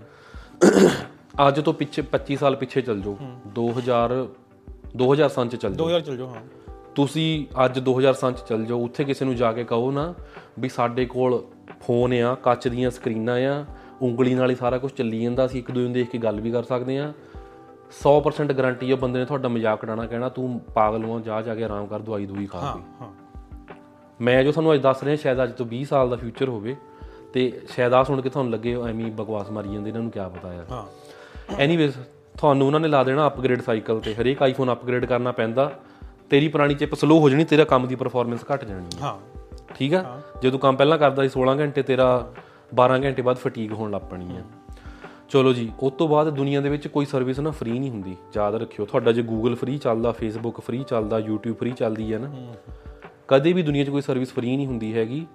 ਅੱਜ ਤੋਂ ਪਿੱਛੇ 25 ਸਾਲ ਪਿੱਛੇ ਚੱਲ ਜਾਓ। 2000 2000 ਸਾਲ ਚ ਚੱਲ ਜਾਓ। 2000 ਚੱਲ ਜਾਓ ਹਾਂ। ਤੁਸੀਂ ਅੱਜ 2000 ਸਾਲ ਚ ਚੱਲ ਜਾਓ। ਉੱਥੇ ਕਿਸੇ ਨੂੰ ਜਾ ਕੇ ਕਹੋ ਨਾ ਵੀ ਸਾਡੇ ਕੋਲ ਫੋਨ ਆ ਕੱਚ ਦੀਆਂ ਸਕਰੀਨਾਂ ਆ ਉਂਗਲੀ ਨਾਲ ਹੀ ਸਾਰਾ ਕੁਝ ਚੱਲੀ ਜਾਂਦਾ। ਅਸੀਂ ਇੱਕ ਦੂਜੇ ਨੂੰ ਦੇਖ ਕੇ ਗੱਲ ਵੀ ਕਰ ਸਕਦੇ ਆ 100% ਗਾਰੰਟੀ ਆ ਬੰਦੇ ਨੇ ਤੁਹਾਡਾ ਮਜ਼ਾਕ ਉਡਾਣਾ ਕਹਿਣਾ ਤੂੰ ਪਾਗਲ ਹੋ ਜਾ ਜਾ ਕੇ ਆਰਾਮ ਕਰ ਦਵਾਈ ਦੂਈ ਖਾ ਹਾਂ ਕੋਈ। ਹਾਂ। ਮੈਂ ਜੋ ਤੁਹਾਨੂੰ ਅੱਜ ਦੱਸ ਰਿਹਾ ਸ਼ਾਇਦ ਅੱਜ ਤੋਂ 20 ਸਾਲ ਦਾ ਫਿਊਚਰ ਹੋਵੇ ਤੇ ਸ਼ਾਇਦ ਆ ਸੁਣ ਕੇ ਤੁਹਾਨੂੰ ਲੱਗੇ ਐਵੇਂ ਹੀ ਬਕਵਾਸ ਮਾਰੀ ਜਾਂਦੇ ਇਹਨਾਂ ਨੂੰ ਕੀ ਪਤਾ ਯਾਰ। ਹਾਂ। ਐਨੀਵੇਜ਼ ਤੁਹਾਨੂੰ ਉਹਨਾਂ ਨੇ ਲਾ ਦੇਣਾ ਅਪਗ੍ਰੇਡ ਸਾਈਕਲ ਤੇ। ਹਰੇਕ ਆਈਫੋਨ ਅਪਗ੍ਰੇਡ ਕਰਨਾ ਪੈਂਦਾ ਤੇਰੀ ਪੁਰਾਣੀ ਚਿਪ ਸਲੋ ਹੋ ਜਾਣੀ ਤੇਰਾ ਕੰਮ ਦੀ ਪਰਫਾਰਮੈਂਸ ਘਟ ਜਾਣੀ। ਹੈ। ਹਾਂ ਠੀਕ ਆ? ਜੇ ਤੂੰ ਕੰਮ ਪਹਿਲਾਂ ਕਰਦਾ ਸੀ 16 ਘੰਟੇ ਤੇਰਾ 12 ਘੰਟੇ ਬਾਅਦ ਫਟੀਗ ਹੋਣ ਲੱਗ ਪੈਣੀ ਹੈ ਚਲੋ ਜੀ, ਉਸ ਤੋਂ ਬਾਅਦ ਦੁਨੀਆ ਦੇ ਵਿੱਚ ਕੋਈ ਸਰਵਿਸ ਨਾ ਫ੍ਰੀ ਨਹੀਂ ਹੁੰਦੀ। ਯਾਦ ਰੱਖਿਓ, ਤੁਹਾਡਾ ਜੇ ਗੂਗਲ ਫ੍ਰੀ ਚੱਲਦਾ ਫੇਸਬੁੱਕ ਫ੍ਰੀ ਚੱਲਦਾ, YouTube ਫ੍ਰੀ ਚੱਲਦੀ ਹੈ ਨਾ। ਕਦੇ ਵੀ ਦੁਨੀਆ 'ਚ ਕੋਈ ਸਰਵਿਸ ਫ੍ਰੀ ਨਹੀਂ ਹੁੰਦੀ ਹੈਗੀ।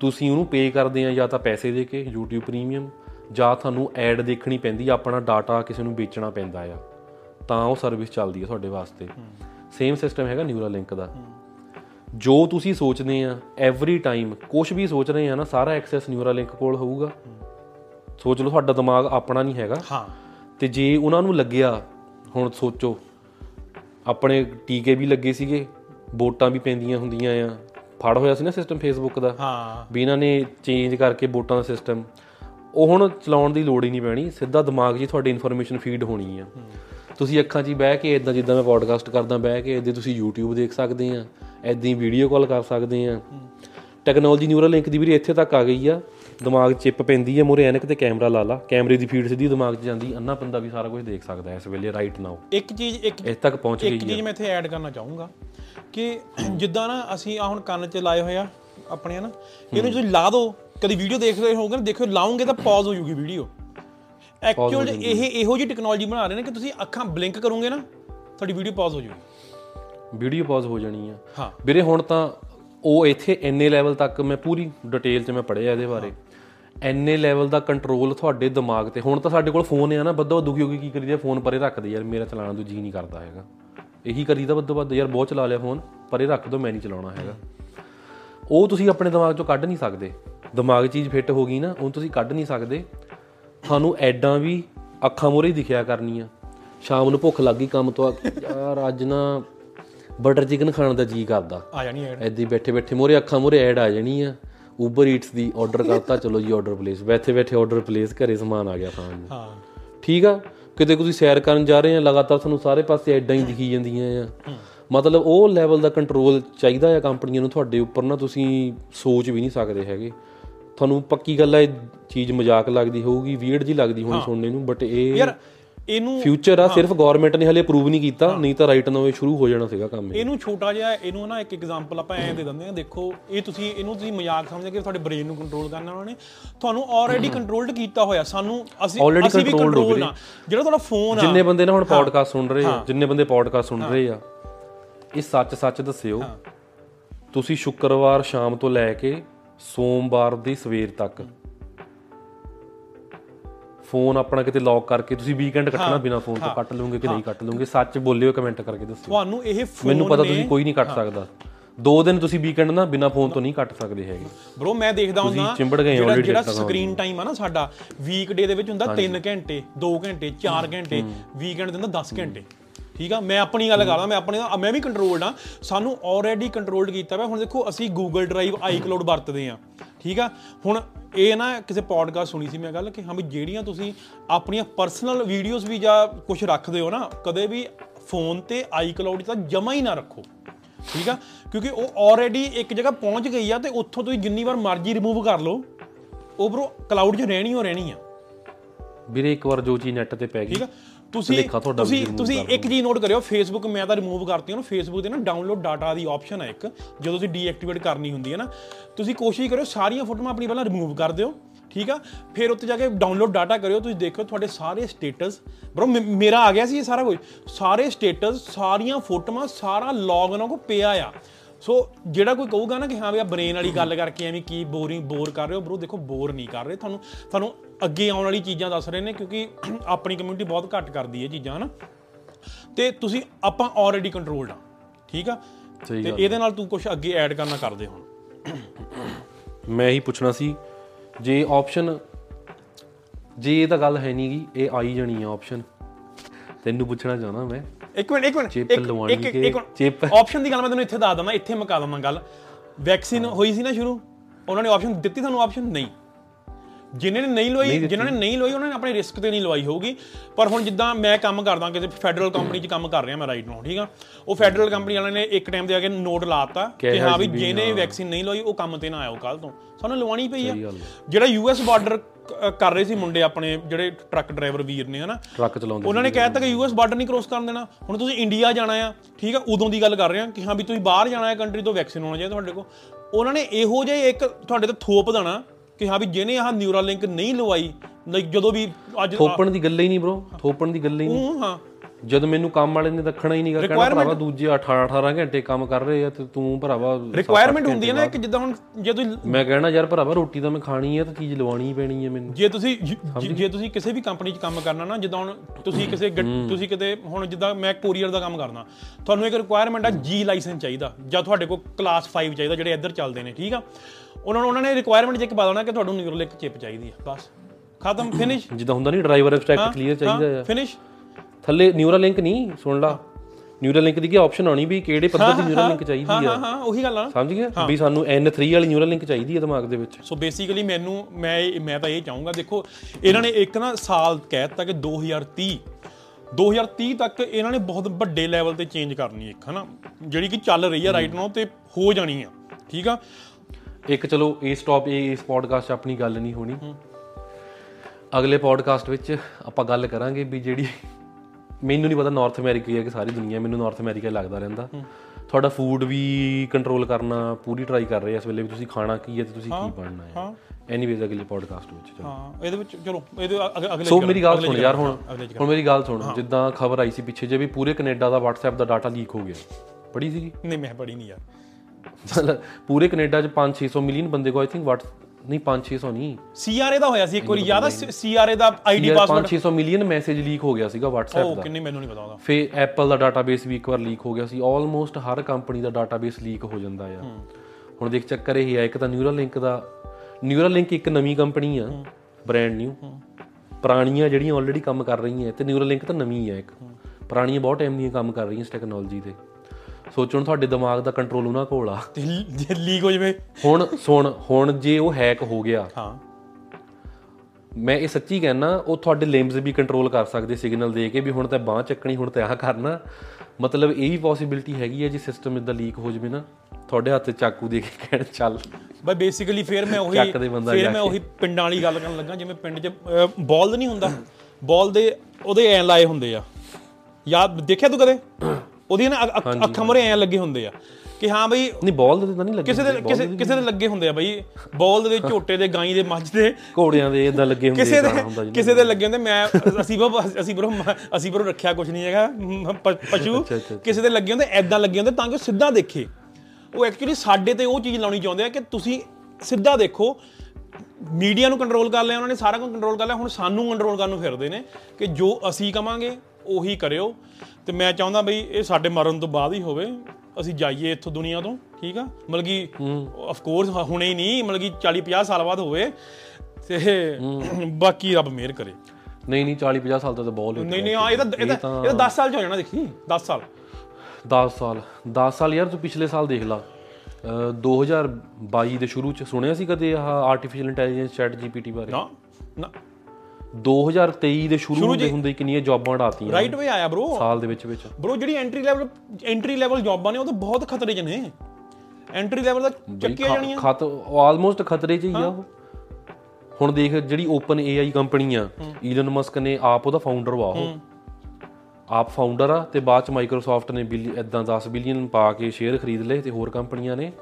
ਤੁਸੀਂ ਉਹਨੂੰ ਪੇ ਕਰਦੇ ਆ ਜਾਂ ਤਾਂ ਪੈਸੇ ਦੇ ਕੇ, YouTube ਪ੍ਰੀਮੀਅਮ ਜਾਂ ਤੁਹਾਨੂੰ ਐਡ ਦੇਖਣੀ ਪੈਂਦੀ ਆ ਆਪਣਾ ਡਾਟਾ ਕਿਸੇ ਨੂੰ ਵੇਚਣਾ ਪੈਂਦਾ ਆ। ਤਾਂ ਉਹ ਸਰਵਿਸ ਚੱਲਦੀ ਹੈ ਤੁਹਾਡੇ ਵਾਸਤੇ। ਸੇਮ ਸਿਸਟਮ ਹੈਗਾ ਨਿਊਰਾਲਿੰਕ ਦਾ। ਜੋ ਤੁਸੀਂ ਸੋਚਦੇ ਆ ਐਵਰੀ ਟਾਈਮ ਕੁਝ ਵੀ ਸੋਚ ਰਹੇ ਆ ਨਾ, ਸਾਰਾ ਐਕਸੈਸ ਨਿਊਰਾਲਿੰਕ ਕੋਲ ਹੋਊਗਾ। ਸੋਚ ਲਓ ਤੁਹਾਡਾ ਦਿਮਾਗ ਆਪਣਾ ਨਹੀਂ ਹੈਗਾ। ਹਾਂ। ਤੇ ਜੇ ਉਹਨਾਂ ਨੂੰ ਲੱਗਿਆ ਹੁਣ ਸੋਚੋ ਆਪਣੇ ਟੀਕੇ ਵੀ ਲੱਗੇ ਸੀਗੇ ਵੋਟਾਂ ਵੀ ਪੈਂਦੀਆਂ ਹੁੰਦੀਆਂ ਆ। ਫੜ ਹੋਇਆ ਸੀ ਨਾ ਸਿਸਟਮ ਫੇਸਬੁੱਕ ਦਾ। ਹਾਂ। ਵੀ ਇਹਨਾਂ ਨੇ ਚੇਂਜ ਕਰਕੇ ਵੋਟਾਂ ਦਾ ਸਿਸਟਮ ਉਹ ਹੁਣ ਚਲਾਉਣ ਦੀ ਲੋੜ ਹੀ ਨਹੀਂ ਪੈਣੀ ਸਿੱਧਾ ਦਿਮਾਗ 'ਚ ਤੁਹਾਡੀ ਇਨਫੋਰਮੇਸ਼ਨ ਫੀਡ ਹੋਣੀ ਆ। ਤੁਸੀਂ ਅੱਖਾਂ 'ਚ ਹੀ ਬਹਿ ਕੇ ਇਦਾਂ ਜਿੱਦਾਂ ਮੈਂ ਪੋਡਕਾਸਟ ਕਰਦਾ ਬਹਿ ਕੇ ਇਦਾਂ ਤੁਸੀਂ YouTube ਦੇਖ ਸਕਦੇ ਆ ਇਦਾਂ ਹੀ ਵੀਡੀਓ ਕਾਲ ਕਰ ਸਕਦੇ ਆ। ਟੈਕਨੋਲੋਜੀ ਨਿਊਰਲ ਲਿੰਕ ਦੀ ਵੀ ਇੱਥੇ ਤੱਕ ਆ ਗਈ ਆ। ਦਿਮਾਗ ਚਿੱਪ ਪੈਂਦੀ ਆ ਮੂਹਰੇ ਐਨਕ ਤੇ ਕੈਮਰਾ ਲਾ ਲਾ। ਕੈਮਰੇ ਦੀ ਫੀਡ ਸਿੱਧੀ ਦਿਮਾਗ 'ਚ ਜਾਂਦੀ ਅੰਨਾ ਬੰਦਾ ਵੀ ਸਾਰਾ ਕੁਝ ਦੇਖ ਸਕਦਾ ਇਸ ਵੇਲੇ ਰਾਈਟ ਨਾਓ ਇੱਕ ਚੀਜ਼ ਇੱਕ ਇਸ ਤੱਕ ਪਹੁੰਚ ਇੱਕ ਗਈ ਚੀਜ਼ ਮੈਂ ਇੱਥੇ ਐਡ ਕਰਨਾ ਚਾਹੂੰਗਾ ਕਿ ਜਿੱਦਾਂ ਨਾ ਅਸੀਂ ਆ ਹੁਣ ਕੰਨ 'ਚ ਲਾਏ ਹੋਏ ਆ ਆਪਣੇ ਨਾ ਇਹਨੂੰ ਤੁਸੀਂ ਲਾ ਦਿਓ ਕਦੀ ਵੀਡੀਓ ਦੇਖ ਰਹੇ ਹੋਗੇ ਨਾ ਦੇਖੋ ਲਾਉਂਗੇ ਤਾਂ ਪੌਜ਼ ਹੋ ਜੂਗੀ ਵੀਡੀਓ ਐਕਚੁਅਲ ਇਹ ਇਹੋ ਜਿਹੀ ਟੈਕਨੋਲੋਜੀ ਬਣਾ ਰਹੇ ਨੇ ਕਿ ਤੁਸੀਂ ਅੱਖਾਂ ਬਲਿੰਕ ਕਰੋਗੇ ਨਾ ਤੁਹਾਡੀ ਵੀਡੀਓ ਪਾਜ਼ ਹੋ ਜਾਊਗੀ ਵੀਡੀਓ ਪਾਜ਼ ਹੋ ਜਾਣੀ ਆ। ਹਾਂ। ਵੀਰੇ ਹੁਣ ਤਾਂ ਉਹ ਇੱਥੇ ਇੰਨੇ ਲੈਵਲ ਤੱਕ ਮੈਂ ਪੂਰੀ ਡਿਟੇਲ 'ਚ ਮੈਂ ਪੜ੍ਹਿਆ ਇਹਦੇ ਬਾਰੇ। ਇੰਨੇ ਲੈਵਲ ਦਾ ਕੰਟਰੋਲ ਤੁਹਾਡੇ ਦਿਮਾਗ ਤੇ। ਹੁਣ ਤਾਂ ਸਾਡੇ ਕੋਲ ਫੋਨ ਆ ਨਾ ਬੱਦੋ ਦੁਖੀ ਹੋ ਕੇ ਕੀ ਕਰੀਦਾ? ਫੋਨ ਪਰੇ ਰੱਖ ਦੇ ਯਾਰ ਮੇਰਾ ਚਲਾਉਣ ਨੂੰ ਜੀ ਨਹੀਂ ਕਰਦਾ ਹੈਗਾ। ਇਹੀ ਕਰੀਦਾ ਬੱਦੋ ਬੱਦ ਯਾਰ ਬਹੁਤ ਚਲਾ ਲਿਆ ਫੋਨ ਪਰੇ ਰੱਖ ਦੋ ਮੈਂ ਨਹੀਂ ਚਲਾਉਣਾ ਹੈਗਾ। ਉਹ ਤੁਸੀਂ ਆਪਣੇ ਦਿਮਾਗ ਚੋਂ ਕੱਢ ਨਹੀਂ ਸਕਦੇ। ਦਿਮਾਗ 'ਚ ਚੀਜ਼ ਫਿੱਟ ਹੋ ਗਈ ਨਾ ਉਹ ਤੁਸੀਂ ਕੱਢ ਨਹੀਂ ਸਕਦੇ। ਤੁਹਾਨੂੰ ਐਡਾਂ ਵੀ ਅੱਖਾਂ ਮੂਹਰੇ ਹੀ ਦਿਖਿਆ ਕਰਨੀਆਂ। ਸ਼ਾਮ ਨੂੰ ਭੁੱਖ ਲੱਗ ਗਈ ਕੰਮ ਤੋਂ ਆ ਕੇ, ਯਾਰ ਅੱਜ ਨਾ ਬਟਰ ਚਿਕਨ ਖਾਣ ਦਾ ਜੀ ਕਰਦਾ। ਆ ਜਾਣੀ ਐਡ ਐਦੀ ਬੈਠੇ ਬੈਠੇ ਮੋਰੇ ਅੱਖਾਂ ਮੋਰੇ ਐਡ ਆ ਜਾਣੀ ਆ। ਉਬਰ ਈਟਸ ਦੀ ਆਰਡਰ ਕਰਤਾ ਚਲੋ ਜੀ ਆਰਡਰ ਪਲੇਸ ਬੈਠੇ ਬੈਠੇ ਆਰਡਰ ਪਲੇਸ ਘਰੇ ਸਮਾਨ ਆ ਗਿਆ ਖਾਣ ਨੂੰ। ਹਾਂ। ਠੀਕ ਆ? ਕਿਤੇ ਤੁਸੀਂ ਸੈਰ ਕਰਨ ਜਾ ਰਹੇ ਆ ਲਗਾਤਾਰ ਤੁਹਾਨੂੰ ਸਾਰੇ ਪਾਸੇ ਐਡਾਂ ਹੀ ਦਿਖੀ ਜਾਂਦੀਆਂ ਆ। ਮਤਲਬ ਉਹ ਲੈਵਲ ਦਾ ਕੰਟਰੋਲ ਚਾਹੀਦਾ ਆ ਕੰਪਨੀਆਂ ਨੂੰ ਤੁਹਾਡੇ ਉੱਪਰ ਨਾ ਤੁਸੀਂ ਸੋਚ ਵੀ ਨਹੀਂ ਸਕਦੇ ਹੈਗੇ। ਤੁਹਾਨੂੰ ਪੱਕੀ ਗੱਲ ਆ ਇਹ ਚੀਜ਼ ਮਜ਼ਾਕ ਲੱਗਦੀ ਹੋਊਗੀ ਵੀਅਰਡ ਜੀ ਲੱਗਦੀ ਹੋਣੀ ਸੁਣਨੇ ਨੂੰ ਬਟ ਇਹ ਯਾਰ ਇਹਨੂੰ ਫਿਊਚਰ ਆ ਸਿਰਫ ਗਵਰਨਮੈਂਟ ਨੇ ਹਲੇ ਅਪਰੂਵ ਨਹੀਂ ਕੀਤਾ ਨਹੀਂ ਤਾਂ ਰਾਈਟ ਨਾਓ ਸ਼ੁਰੂ ਹੋ ਜਾਣਾ ਸੀਗਾ ਕੰਮ ਇਹ। ਇਹਨੂੰ ਛੋਟਾ ਜਿਹਾ ਇਹਨੂੰ ਨਾ ਇੱਕ ਐਗਜ਼ਾਮਪਲ ਆਪਾਂ ਐਂ ਦੇ ਦਿੰਦੇ ਹਾਂ ਦੇਖੋ ਇਹ ਤੁਸੀਂ ਇਹਨੂੰ ਤੁਸੀਂ ਮਜ਼ਾਕ ਸਮਝ ਕੇ ਤੁਹਾਡੇ ਬ੍ਰੇਨ ਨੂੰ ਕੰਟਰੋਲ ਕਰਨਾ ਉਹਨਾਂ। ਨੇ ਤੁਹਾਨੂੰ ਆਲਰੇਡੀ ਕੰਟਰੋਲਡ ਕੀਤਾ ਹੋਇਆ ਸਾਨੂੰ ਅਸੀਂ ਅਸੀਂ ਵੀ ਕੰਟਰੋਲ ਨਾ। ਜਿਹੜਾ ਤੁਹਾਡਾ ਫੋਨ ਆ। ਜਿੰਨੇ ਬੰਦੇ ਨਾ ਹੁਣ ਪੋਡਕਾਸਟ ਸੁਣ ਰਹੇ ਆ ਜਿੰਨੇ ਬੰਦੇ ਪੋਡਕਾਸਟ ਸੁਣ ਰਹੇ ਆ ਇਹ ਸੱਚ ਸੱਚ ਦੱਸਿਓ ਤੁਸੀਂ ਸ਼ੁੱਕਰਵਾਰ ਸ਼ਾਮ ਤੋਂ ਲੈ ਕੇ ਸੋਮਵਾਰ ਦੀ ਸਵੇਰ ਤੱਕ ਫੋਨ ਆਪਣਾ ਕਿਤੇ ਲੌਕ ਕਰਕੇ ਤੁਸੀਂ ਵੀਕਐਂਡ ਕੱਟਣਾ ਬਿਨਾ ਫੋਨ ਤੋਂ ਕੱਟ ਲਓਗੇ ਕਿ ਨਹੀਂ ਕੱਟ ਲਓਗੇ ਸੱਚ ਬੋਲਿਓ ਕਮੈਂਟ ਕਰਕੇ ਦੱਸਿਓ। ਤੁਹਾਨੂੰ ਇਹ ਫੋਨ ਮੈਨੂੰ ਪਤਾ ਤੁਸੀਂ ਕੋਈ ਨਹੀਂ ਕੱਟ ਸਕਦਾ। ਦੋ ਦਿਨ ਤੁਸੀਂ ਵੀਕਐਂਡ ਨਾ ਬਿਨਾ ਫੋਨ ਤੋਂ ਨਹੀਂ ਕੱਟ ਸਕਦੇ ਹੈਗੇ। ਬ్రో ਮੈਂ ਦੇਖਦਾ ਹੁੰਦਾ ਚਿੰਬੜ ਗਏ ਜਿਹੜਾ ਜਿਹੜਾ ਸਕਰੀਨ ਟਾਈਮ ਆ ਨਾ ਸਾਡਾ ਵੀਕ ਡੇ ਦੇ ਵਿੱਚ ਹੁੰਦਾ 3 ਘੰਟੇ 2 ਘੰਟੇ 4 ਘੰਟੇ ਵੀਕਐਂਡ ਦੇ ਹੁੰਦਾ 10 ਘੰਟੇ। ਠੀਕ ਆ? ਮੈਂ ਆਪਣੀ ਗੱਲ ਕਰਦਾ ਮੈਂ ਆਪਣੇ ਮੈਂ ਵੀ ਕੰਟਰੋਲਡ ਆ। ਸਾਨੂੰ ਆਲਰੇਡੀ ਕੰਟਰੋਲਡ ਕੀਤਾ ਹੋਇਆ ਹੁਣ ਦੇਖੋ ਅਸੀਂ Google Drive iCloud ਵਰਤਦੇ ਆ। ਠੀਕ ਆ? ਹੁਣ ਇਹ ਨਾ ਕਿਸੇ ਪੋਡਕਾਸਟ ਸੁਣੀ ਸੀ ਮੈਂ ਗੱਲ ਕਿ ਹਾਂ ਵੀ ਜਿਹੜੀਆਂ ਤੁਸੀਂ ਆਪਣੀਆਂ ਪਰਸਨਲ ਵੀਡੀਓਜ਼ ਵੀ ਜਾਂ ਕੁਝ ਰੱਖਦੇ ਹੋ ਨਾ ਕਦੇ ਵੀ ਫੋਨ ਤੇ 'ਚ ਤਾਂ ਜਮਾ ਹੀ ਨਾ ਰੱਖੋ। ਠੀਕ ਆ? ਕਿਉਂਕਿ ਉਹ ਆਲਰੇਡੀ ਇੱਕ ਜਗ੍ਹਾ ਪਹੁੰਚ ਗਈ ਆ ਤੇ ਉੱਥੋਂ ਤੁਸੀਂ ਜਿੰਨੀ ਵਾਰ ਮਰਜ਼ੀ ਰਿਮੂਵ ਕਰ ਲਓ ਉਹ ਬ్రో ਕਲਾਊਡ 'ਚ ਰਹਿਣੀ ਹੋ ਰਹਿਣੀ ਆ। ਵੀਰੇ ਇੱਕ ਵਾਰ ਜੋ ਚੀਜ਼ ਨੈਟ ਤੇ ਪੈ ਗਈ। ਠੀਕ ਆ? ਤੁਸੀਂ ਤੁਸੀਂ ਤੁਸੀਂ ਇੱਕ ਚੀਜ਼ ਨੋਟ ਕਰਿਓ ਫੇਸਬੁੱਕ ਮੈਂ ਤਾਂ ਰਿਮੂਵ ਕਰਤੀ ਉਹਨੂੰ ਫੇਸਬੁੱਕ ਤੇ ਨਾ ਡਾਊਨਲੋਡ ਡਾਟਾ ਦੀ ਆਪਸ਼ਨ ਹੈ ਇੱਕ ਜਦੋਂ ਤੁਸੀਂ ਡੀਐਕਟੀਵੇਟ ਕਰਨੀ ਹੁੰਦੀ ਹੈ ਨਾ ਤੁਸੀਂ ਕੋਸ਼ਿਸ਼ ਕਰਿਓ ਸਾਰੀਆਂ ਫੋਟੋਆਂ ਆਪਣੀ ਪਹਿਲਾਂ ਰਿਮੂਵ ਕਰ ਦਿਓ ਠੀਕ ਆ? ਫਿਰ ਉੱਤੇ ਜਾ ਕੇ ਡਾਊਨਲੋਡ ਡਾਟਾ ਕਰਿਓ ਤੁਸੀਂ ਦੇਖੋ ਤੁਹਾਡੇ ਸਾਰੇ ਸਟੇਟਸ ਬ్రో ਮੇਰਾ ਆ ਗਿਆ ਸੀ ਇਹ ਸਾਰਾ ਕੁਝ ਸਾਰੇ ਸਟੇਟਸ ਸਾਰੀਆਂ ਫੋਟੋਆਂ ਸਾਰਾ ਲੌਗ ਉਹਨਾਂ ਕੋ ਪਿਆ ਆ। ਸੋ ਜਿਹੜਾ ਕੋਈ ਕਹੂਗਾ ਨਾ ਕਿ ਹਾਂ ਵੀ ਆ ਬ੍ਰੇਨ ਵਾਲੀ ਗੱਲ ਕਰਕੇ ਐਵੇਂ ਕੀ ਬੋਰਿੰਗ ਬੋਰ ਕਰ ਰਹੇ ਹੋ ਬ్రో ਦੇਖੋ ਬੋਰ ਨਹੀਂ ਕਰ ਰਹੇ। ਤੁਹਾਨੂੰ ਤੁਹਾਨੂੰ ਅੱਗੇ ਆਉਣ ਵਾਲੀ ਚੀਜ਼ਾਂ ਦੱਸ ਰਹੇ ਨੇ ਕਿਉਂਕਿ ਆਪਣੀ ਕਮਿਊਨਿਟੀ ਬਹੁਤ ਘੱਟ ਕਰਦੀ ਹੈ ਚੀਜ਼ਾਂ ਹਨਾ? ਤੇ ਤੁਸੀਂ ਆਪਾਂ ਆਲਰੇਡੀ ਕੰਟਰੋਲਡ ਆ ਠੀਕ ਆ? ਤੇ ਇਹਦੇ ਨਾਲ ਤੂੰ ਕੁਝ ਅੱਗੇ ਐਡ ਕਰਨਾ ਕਰਦੇ ਹੁਣ। ਮੈਂ ਇਹੀ ਪੁੱਛਣਾ ਸੀ ਜੇ ਆਪਸ਼ਨ ਜੇ ਇਹ ਤਾਂ ਗੱਲ ਹੈ ਨਹੀਂਗੀ ਇਹ ਆਈ ਜਾਣੀ ਆ ਆਪਸ਼ਨ ਤੈਨੂੰ ਪੁੱਛਣਾ ਚਾਹੁੰਦਾ ਮੈਂ। ਇੱਕ ਮਿੰਟ ਇੱਕ ਮਿੰਟ ਚਿਪ ਇੱਕ- ਲਵਾਉਣੀ ਇੱਕ- ਇੱਕ। ਚਿਪ? ਆਪਸ਼ਨ ਦੀ ਗੱਲ ਮੈਂ ਤੈਨੂੰ ਇੱਥੇ ਦੱਸ ਦਵਾਂ ਇੱਥੇ ਮੁਕਾ ਦਵਾਂ ਗੱਲ। ਵੈਕਸੀਨ ਹੋਈ ਸੀ ਨਾ ਸ਼ੁਰੂ? ਉਹਨਾਂ ਨੇ ਆਪਸ਼ਨ ਦਿੱਤੀ ਤੁਹਾਨੂੰ ਆਪਸ਼ਨ ਨਹੀਂ। ਜਿਨ੍ਹਾਂ ਨੇ ਨਹੀਂ ਲਵਾਈ ਜਿਨ੍ਹਾਂ ਨੇ ਨਹੀਂ ਲਵਾਈ ਉਹਨਾਂ ਨੇ ਆਪਣੇ ਰਿਸਕ ਤੇ ਨਹੀਂ ਲਵਾਈ ਹੋਊਗੀ। ਪਰ ਹੁਣ ਜਿੱਦਾਂ ਮੈਂ ਕੰਮ ਕਰਦਾ ਕਿਸੇ ਫੈਡਰਲ ਕੰਪਨੀ 'ਚ ਕੰਮ ਕਰ ਰਿਹਾ ਮੈਂ ਰਾਈਟ ਨੂੰ ਠੀਕ ਆ? ਉਹ ਫੈਡਰਲ ਕੰਪਨੀ ਵਾਲਿਆਂ ਨੇ ਇੱਕ ਟਾਈਮ ਦੇ ਆ ਕੇ ਨੋਟ ਲਾਤਾ ਕਿ ਹਾਂ ਵੀ ਜਿਹਨੇ। ਵੈਕਸੀਨ ਨਹੀਂ ਲਵਾਈ ਉਹ ਕੰਮ ਤੇ ਨਾ ਆਇਓ ਕੱਲ ਤੋਂ। ਸਾਨੂੰ ਲਵਾਣੀ ਪਈ ਆ। ਜਿਹੜਾ ਯੂਐਸ ਬਾਰਡਰ ਕਰ ਰਹੇ ਸੀ ਮੁੰਡੇ ਆਪਣੇ ਜਿਹੜੇ ਟਰੱਕ ਡਰਾਈਵਰ ਵੀਰ ਨੇ ਹਨਾ? ਟਰੱਕ ਚਲਾਉਂਦੇ ਉਹਨਾਂ ਨੇ ਕਹਿਤਾ ਕਿ ਯੂਐਸ ਬਾਰਡਰ ਨਹੀਂ ਕ੍ਰੋਸ ਕਰਨ ਦੇਣਾ। ਹੁਣ ਤੁਸੀਂ ਇੰਡੀਆ ਜਾਣਾ ਆ ਠੀਕ ਆ? ਉਦੋਂ ਦੀ ਗੱਲ ਕਰ ਰਹੇ ਆ ਕਿ ਹਾਂ ਵੀ ਤੁਸੀਂ ਬਾਹਰ ਜਾਣਾ ਹੈ ਕੰਟਰੀ ਤੋਂ ਵੈਕਸੀਨ ਹੋਣਾ ਚਾਹੀਦਾ ਤੁਹਾਡੇ ਕੋਲ। ਉਹਨਾਂ ਨੇ ਇਹੋ ਜਿਹਾ ਇੱਕ ਤੁਹਾਡੇ ਤੇ ਥੋਪ ਦੇਣਾ ਕਿ ਹਾਂ ਵੀ ਜਿਹਨੇ ਆਹ ਨਿਊਰਾ ਲਿੰਕ ਨਹੀਂ ਲਵਾਈ ਲਾਈਕ ਜਦੋਂ ਵੀ ਅੱਜ ਥੋਪਣ ਦੀ ਗੱਲ ਹੀ ਨਹੀਂ ਬ్రో ਥੋਪਣ ਦੀ ਗੱਲ ਹੀ ਨਹੀਂ। ਹਾਂ ਜਦ ਮੈਨੂੰ ਕੰਮ ਵਾਲੇ ਨੇ ਦੱਖਣਾ ਹੀ ਨਹੀਂ ਕਰ ਕਹਿਣਾ ਭਰਾਵਾ ਦੂਜੇ 18 18 ਘੰਟੇ ਕੰਮ ਕਰ ਰਹੇ ਆ ਤੇ ਤੂੰ ਭਰਾਵਾ ਰਿਕੁਆਇਰਮੈਂਟ ਹੁੰਦੀ ਹੈ ਨਾ ਕਿ ਜਿੱਦਾਂ ਹੁਣ ਜੇ ਤੁਸੀਂ ਮੈਂ ਕਹਿਣਾ ਯਾਰ ਭਰਾਵਾ ਰੋਟੀ ਤਾਂ ਮੈਂ ਖਾਣੀ ਹੈ ਤਾਂ ਚੀਜ਼ ਲਵਾਉਣੀ ਪੈਣੀ ਹੈ ਮੈਨੂੰ। ਜੇ ਤੁਸੀਂ ਜੇ- ਤੁਸੀਂ ਕਿਸੇ ਵੀ ਕੰਪਨੀ 'ਚ ਕੰਮ ਕਰਨਾ ਨਾ ਜਿੱਦਾਂ ਹੁਣ ਤੁਸੀਂ ਕਿਸੇ ਤੁਸੀਂ ਕਿਤੇ ਹੁਣ ਜਿੱਦਾਂ ਮੈਂ ਕੋਰੀਅਰ ਦਾ ਕੰਮ ਕਰਦਾ ਤੁਹਾਨੂੰ ਇੱਕ ਰਿਕੁਆਇਰਮੈਂਟ ਆ ਜੀ ਲਾਇਸੈਂਸ ਚਾਹੀਦਾ ਜਾਂ ਤੁਹਾਡੇ ਕੋਲ ਕਲਾਸ 5 ਚਾਹੀਦਾ ਜਿਹੜੇ ਇੱਧਰ ਚੱਲਦੇ ਨੇ ਠੀਕ ਆ? ਉਹਨਾਂ ਨੂੰ ਉਹਨਾਂ ਨੇ ਰਿਕੁਆਇਰਮੈਂਟ 'ਚ ਇੱਕ ਪਾ ਦੇਣਾ ਕਿ ਤੁਹਾਨੂੰ ਨਿਊਰਲਿਕ ਚਿਪ ਚਾਹੀਦੀ ਆ ਬਸ। ਖਤਮ ਫਿਨਿਸ਼ ਜਿੱਦਾਂ ਹੁੰਦਾ ਨਹੀਂ ਡਰਾਈਵਰ ਐਬਸਟ੍ਰੈਕਟ ਕਲੀਅਰ ਚਾਹੀਦਾ ਆ। ਫਿਨਿਸ਼ ਥੱਲੇ ਨਿਊਰਾ ਲਿੰਕ ਨਹੀਂ ਸੁਣ ਲਾ। ਨਿਊਰਾ ਲਿੰਕ ਦੀ ਕੀ ਆਪਸ਼ਨ ਆਣੀ ਵੀ ਕਿਹੜੇ ਪੱਧਰ ਦੀ ਨਿਊਰਾ ਲਿੰਕ ਚਾਹੀਦੀ ਹਾਂ ਆ? ਹਾਂ ਹਾਂ ਉਹੀ ਗੱਲ ਆ। ਸਮਝ ਗਿਆ? ਵੀ ਸਾਨੂੰ N3 ਵਾਲੀ ਨਿਊਰਾ ਲਿੰਕ ਚਾਹੀਦੀ ਹੈ ਦਿਮਾਗ ਦੇ ਵਿੱਚ। ਸੋ ਬੇਸਿਕਲੀ ਮੈਨੂੰ ਮੈਂ ਮੈਂ ਤਾਂ ਇਹ ਚਾਹੂੰਗਾ ਦੇਖੋ ਇਹਨਾਂ ਨੇ ਇੱਕ ਨਾ ਸਾਲ ਕਹਿ ਦਿੱਤਾ ਕਿ 2030 2030 ਤੱਕ ਇਹਨਾਂ ਨੇ ਬਹੁਤ ਵੱਡੇ ਲੈਵਲ ਤੇ ਚੇਂਜ ਕਰਨੀ ਇੱਕ ਹਨਾ? ਜਿਹੜੀ ਕਿ ਚੱਲ ਰਹੀ ਆ ਰਾਈਟ ਨਾਓ ਤੇ ਹੋ ਜਾਣੀ ਆ ਠੀਕ ਆ? ਇੱਕ ਚਲੋ ਇਸ ਟੌਪ ਇਸ ਪੋਡਕਾਸਟ ਆਪਣੀ ਗੱਲ ਨਹੀਂ ਹੋਣੀ। ਅਗਲੇ ਪੋਡਕਾਸਟ ਵਿੱਚ ਆਪਾਂ ਗੱਲ ਕਰਾਂਗੇ ਵੀ ਜਿਹੜੀ ਮੈਨੂੰ ਨਹੀਂ ਪਤਾ ਨਾਰਥ ਅਮਰੀਕਾ ਹੈ ਕਿ ਸਾਰੀ ਦੁਨੀਆ ਮੈਨੂੰ ਨਾਰਥ ਅਮਰੀਕਾ ਲੱਗਦਾ ਰਹਿੰਦਾ। ਤੁਹਾਡਾ ਫੂਡ ਵੀ ਕੰਟਰੋਲ ਕਰਨਾ ਪੂਰੀ ਟਰਾਈ ਕਰ ਰਹੇ ਆ ਇਸ ਵੇਲੇ ਵੀ ਤੁਸੀਂ ਖਾਣਾ ਕੀ ਹੈ ਤੇ ਤੁਸੀਂ ਕੀ ਬਣਨਾ ਹੈ। ਐਨੀਵੇਜ਼ ਅਗਲੇ ਪੋਡਕਾਸਟ ਵਿੱਚ ਚਲੋ। ਹਾਂ ਇਹਦੇ ਵਿੱਚ ਚਲੋ ਇਹਦੇ ਅਗ- ਅਗਲੇ ਸੋ ਮੇਰੀ ਗੱਲ ਸੁਣ ਯਾਰ ਹੁਣ ਹੁਣ ਮੇਰੀ ਗੱਲ ਸੁਣ ਜਿੱਦਾਂ ਖਬਰ ਆਈ ਸੀ ਪਿੱਛੇ ਜੇ ਵੀ ਪੂਰੇ ਕੈਨੇਡਾ ਦਾ WhatsApp ਦਾ ਡਾਟਾ ਲੀਕ ਹੋ ਗਿਆ। ਪੜੀ ਸੀਗੀ? ਨਹੀਂ ਮੈਂ ਪੜੀ ਨਹੀਂ ਯਾਰ। ਮਤਲਬ ਪੂਰੇ ਕੈਨੇਡਾ 'ਚ 5-600 ਮਿਲੀਅਨ ਬੰਦੇ ਕੋ ਆਈ ਥਿੰਕ ਵਾਟ ਨਹੀਂ 5-600 ਨਹੀਂ। ਸੀਆਰਏ ਦਾ ਹੋਇਆ ਸੀ ਇੱਕ ਵਾਰੀ ਯਾਦ ਆ ਸੀਆਰਏ ਦਾ ID password 5-600 million message leak ਹੋ ਗਿਆ ਸੀਗਾ WhatsApp ਉਹ ਦਾ। ਕਿੰਨੇ ਮੈਨੂੰ ਨਹੀਂ ਪਤਾ ਉਹਦਾ। ਫੇ ਐਪਲ ਦਾ ਡਾਟਾਬੇਸ ਵੀ ਇੱਕ ਵਾਰ ਲੀਕ ਹੋ ਗਿਆ ਸੀ। ਆਲਮੋਸਟ ਹਰ ਕੰਪਨੀ ਦਾ ਡਾਟਾਬੇਸ ਲੀਕ ਹੋ ਜਾਂਦਾ ਆ। ਹੁਣ ਦੇਖ ਚੱਕਰ ਇਹ ਆ ਇੱਕ ਤਾਂ ਨਿਊਰਾਲਿੰਕ ਦਾ ਨਿਊਰਾਲਿੰਕ ਇੱਕ ਨਵੀਂ ਕੰਪਨੀ ਆ ਬ੍ਰਾਂਡ ਨਿਊ ਪੁਰਾਣੀਆਂ ਜਿਹੜੀਆਂ ਆਲਰੇਡੀ ਕੰਮ ਕਰ ਰਹੀਆਂ ਤੇ ਨਿਊਰਾਲਿੰਕ ਤਾਂ ਨਵੀਂ ਆ ਇੱਕ। ਪੁਰਾਣੀਆਂ ਬਹੁਤ ਟਾਈਮ ਦੀਆਂ ਕੰਮ ਕਰ ਰਹੀਆਂ ਇਸ ਟੈਕਨੋਲੋਜੀ ਤੇ। ਸੋਚਣ ਤੁਹਾਡੇ ਦਿਮਾਗ ਦਾ ਕੰਟਰੋਲ ਉਹਨਾਂ ਕੋਲ ਆ। ਜੇ ਲੀਕ ਹੋ ਜਾਵੇ ਹੁਣ ਸੁਣ ਹੁਣ ਜੇ ਉਹ ਹੈਕ ਹੋ ਗਿਆ। ਹਾਂ। ਮੈਂ ਇਹ ਸੱਚੀ ਕਹਿਣਾ ਉਹ ਤੁਹਾਡੇ ਲਿੰਬਸ ਵੀ ਕੰਟਰੋਲ ਕਰ ਸਕਦੇ ਸਿਗਨਲ ਦੇ ਕੇ ਵੀ ਹੁਣ ਤਾਂ ਬਾਹ ਚੱਕਣੀ ਹੁਣ ਤਾਂ ਆਹ ਕਰਨਾ। ਮਤਲਬ ਇਹ ਵੀ ਪੋਸਿਬਿਲਿਟੀ ਹੈਗੀ ਹੈ ਜੇ ਸਿਸਟਮ ਇਦਾਂ ਲੀਕ ਹੋ ਜਾਵੇ ਨਾ ਤੁਹਾਡੇ ਹੱਥ ਚਾਕੂ ਦੇ ਕੇ ਕਹਿਣ ਚੱਲ। ਬਈ ਬੇਸਿਕਲੀ ਫੇਰ ਮੈਂ ਉਹੀ ਫੇਰ ਮੈਂ ਉਹੀ ਪਿੰਡਾਂ ਵਾਲੀ ਗੱਲ ਕਰਨ ਲੱਗਾ ਜਿਵੇਂ ਪਿੰਡ 'ਚ ਬੋਲ ਨਹੀਂ ਹੁੰਦਾ। ਬੋਲ ਦੇ ਉਹਦੇ ਐ ਲਾਏ ਹੁੰਦੇ ਆ। ਯਾਦ ਦੇਖਿਆ ਤੂੰ ਕਦੇ? ਉਹਦੀਆਂ ਨਾ ਅੱਖ- ਮਰੇ ਐ ਲੱਗੇ ਹੁੰਦੇ ਆ ਕਿ ਹਾਂ ਬਈ ਨਹੀਂ ਬਾਲ ਦੇ ਤਾਂ ਨਹੀਂ ਲੱਗੇ ਕਿਸੇ ਦੇ ਕਿਸੇ ਕਿਸੇ ਦੇ ਲੱਗੇ ਹੁੰਦੇ ਆ ਬਈ। ਬੋਲ ਦੇ ਝੋਟੇ ਦੇ ਗਾਈ ਦੇ ਮੱਝ ਦੇ। ਘੋੜਿਆਂ ਦੇ ਇਦਾਂ ਲੱਗੇ ਹੁੰਦੇ ਕਿਸੇ ਦੇ ਕਿਸੇ ਦੇ ਲੱਗੇ ਹੁੰਦੇ ਮੈਂ ਅਸੀਂ ਬਰੋ ਅਸੀਂ ਬਰੋ ਅਸੀਂ ਬਰੋ ਰੱਖਿਆ ਕੁਝ ਨਹੀਂ ਹੈਗਾ। ਪਸ਼ੂ। ਕਿਸੇ ਦੇ ਲੱਗੇ ਹੁੰਦੇ ਐਦਾਂ ਲੱਗੇ ਹੁੰਦੇ ਤਾਂ ਕਿ ਉਹ ਸਿੱਧਾ ਦੇਖੇ। ਉਹ ਐਕਚੁਅਲੀ ਸਾਡੇ ਤੇ ਉਹ ਚੀਜ਼ ਲਾਉਣੀ ਚਾਹੁੰਦੇ ਆ ਕਿ ਤੁਸੀਂ ਸਿੱਧਾ ਦੇਖੋ। ਮੀਡੀਆ ਨੂੰ ਕੰਟਰੋਲ ਕਰ ਲਿਆ ਉਹਨਾਂ ਨੇ ਸਾਰਾ ਕੁਝ ਕੰਟਰੋਲ ਕਰ ਲਿਆ ਹੁਣ ਸਾਨੂੰ ਕੰਟਰੋਲ ਕਰਨ ਨੂੰ ਫਿਰਦੇ ਨੇ ਕਿ ਜੋ ਅਸੀਂ ਕਵਾਂਗੇ ਉਹੀ ਕਰਿਓ। ਤੇ ਮੈਂ ਚਾਹੁੰਦਾ ਬਈ ਇਹ ਸਾਡੇ ਮਰਨ ਤੋਂ ਬਾਅਦ ਹੀ ਹੋਵੇ। ਅਸੀਂ ਜਾਈਏ ਇੱਥੋਂ ਦੁਨੀਆ ਤੋਂ ਠੀਕ ਆ? ਮਤਲਬ ਕਿ ਆਫ ਕੋਰਸ ਹੁਣੇ ਹੀ ਨਹੀਂ ਮਤਲਬ ਕਿ 40 50 ਸਾਲ ਬਾਅਦ ਹੋਵੇ। ਤੇ ਬਾਕੀ ਰੱਬ ਮਿਹਰ ਕਰੇ। ਨਹੀਂ ਨਹੀਂ 40 50 ਸਾਲ ਦਾ ਤਾਂ ਬਹੁਤ ਨਹੀਂ ਨਹੀਂ ਆ ਇਹ ਤਾਂ ਇਹ ਤਾਂ ਇਹ ਤਾਂ 10 ਸਾਲ ਚ ਹੋ ਜਾਣਾ ਦੇਖੀ। 10 ਸਾਲ। 10 ਸਾਲ। 10 ਸਾਲ ਯਾਰ ਤੂੰ ਪਿਛਲੇ ਸਾਲ ਦੇਖ ਲਾ। ਅਹ 2022 ਦੇ ਸ਼ੁਰੂ ਚ ਸੁਣਿਆ ਸੀ ਕਦੇ ਆਹ ਆਰਟੀਫੀਸ਼ੀਅਲ ਇੰਟੈਲੀਜੈਂਸ ਚੈਟ ਜੀਪੀਟੀ ਬਾਰੇ? ਨਾ ਨਾ। 2023 ਦੇ ਸ਼ੁਰੂ ਹੁੰਦੇ ਹੁੰਦੇ ਕਿੰਨੀਆਂ ਜੌਬਾਂ ਢਾਤੀਆਂ ਰਾਈਟ ਵੇ ਆਇਆ ਬ్రో ਸਾਲ ਦੇ ਵਿੱਚ ਵਿੱਚ। ਬ్రో ਜਿਹੜੀ ਐਂਟਰੀ ਲੈਵਲ ਐਂਟਰੀ ਲੈਵਲ ਜੌਬਾਂ ਨੇ ਉਹ ਤਾਂ ਬਹੁਤ ਖਤਰੇ 'ਚ ਨੇ। ਐਂਟਰੀ ਲੈਵਲ ਦਾ ਚੱਕੀਆਂ ਜਾਣੀਆਂ। ਖਤ ਆਲਮੋਸਟ ਖਤਰੇ 'ਚ ਹੀ ਆ ਉਹ। ਹੁਣ ਦੇਖ ਜਿਹੜੀ ਓਪਨ ਏਆਈ ਕੰਪਨੀ ਆ ਈਲਨ ਮਸਕ ਨੇ ਆਪ ਉਹਦਾ ਫਾਊਂਡਰ ਵਾ ਉਹ। ਆਪ ਫਾਊਂਡਰ ਆ ਤੇ ਬਾਅਦ ਚ ਮਾਈਕਰੋਸਾਫਟ ਨੇ ਇਦਾਂ 10 ਬਿਲੀਅਨ ਪਾ ਕੇ ਸ਼ੇਅਰ ਖਰੀਦ ਲਏ ਤੇ ਹੋਰ ਕੰਪਨੀਆਂ ਨੇ।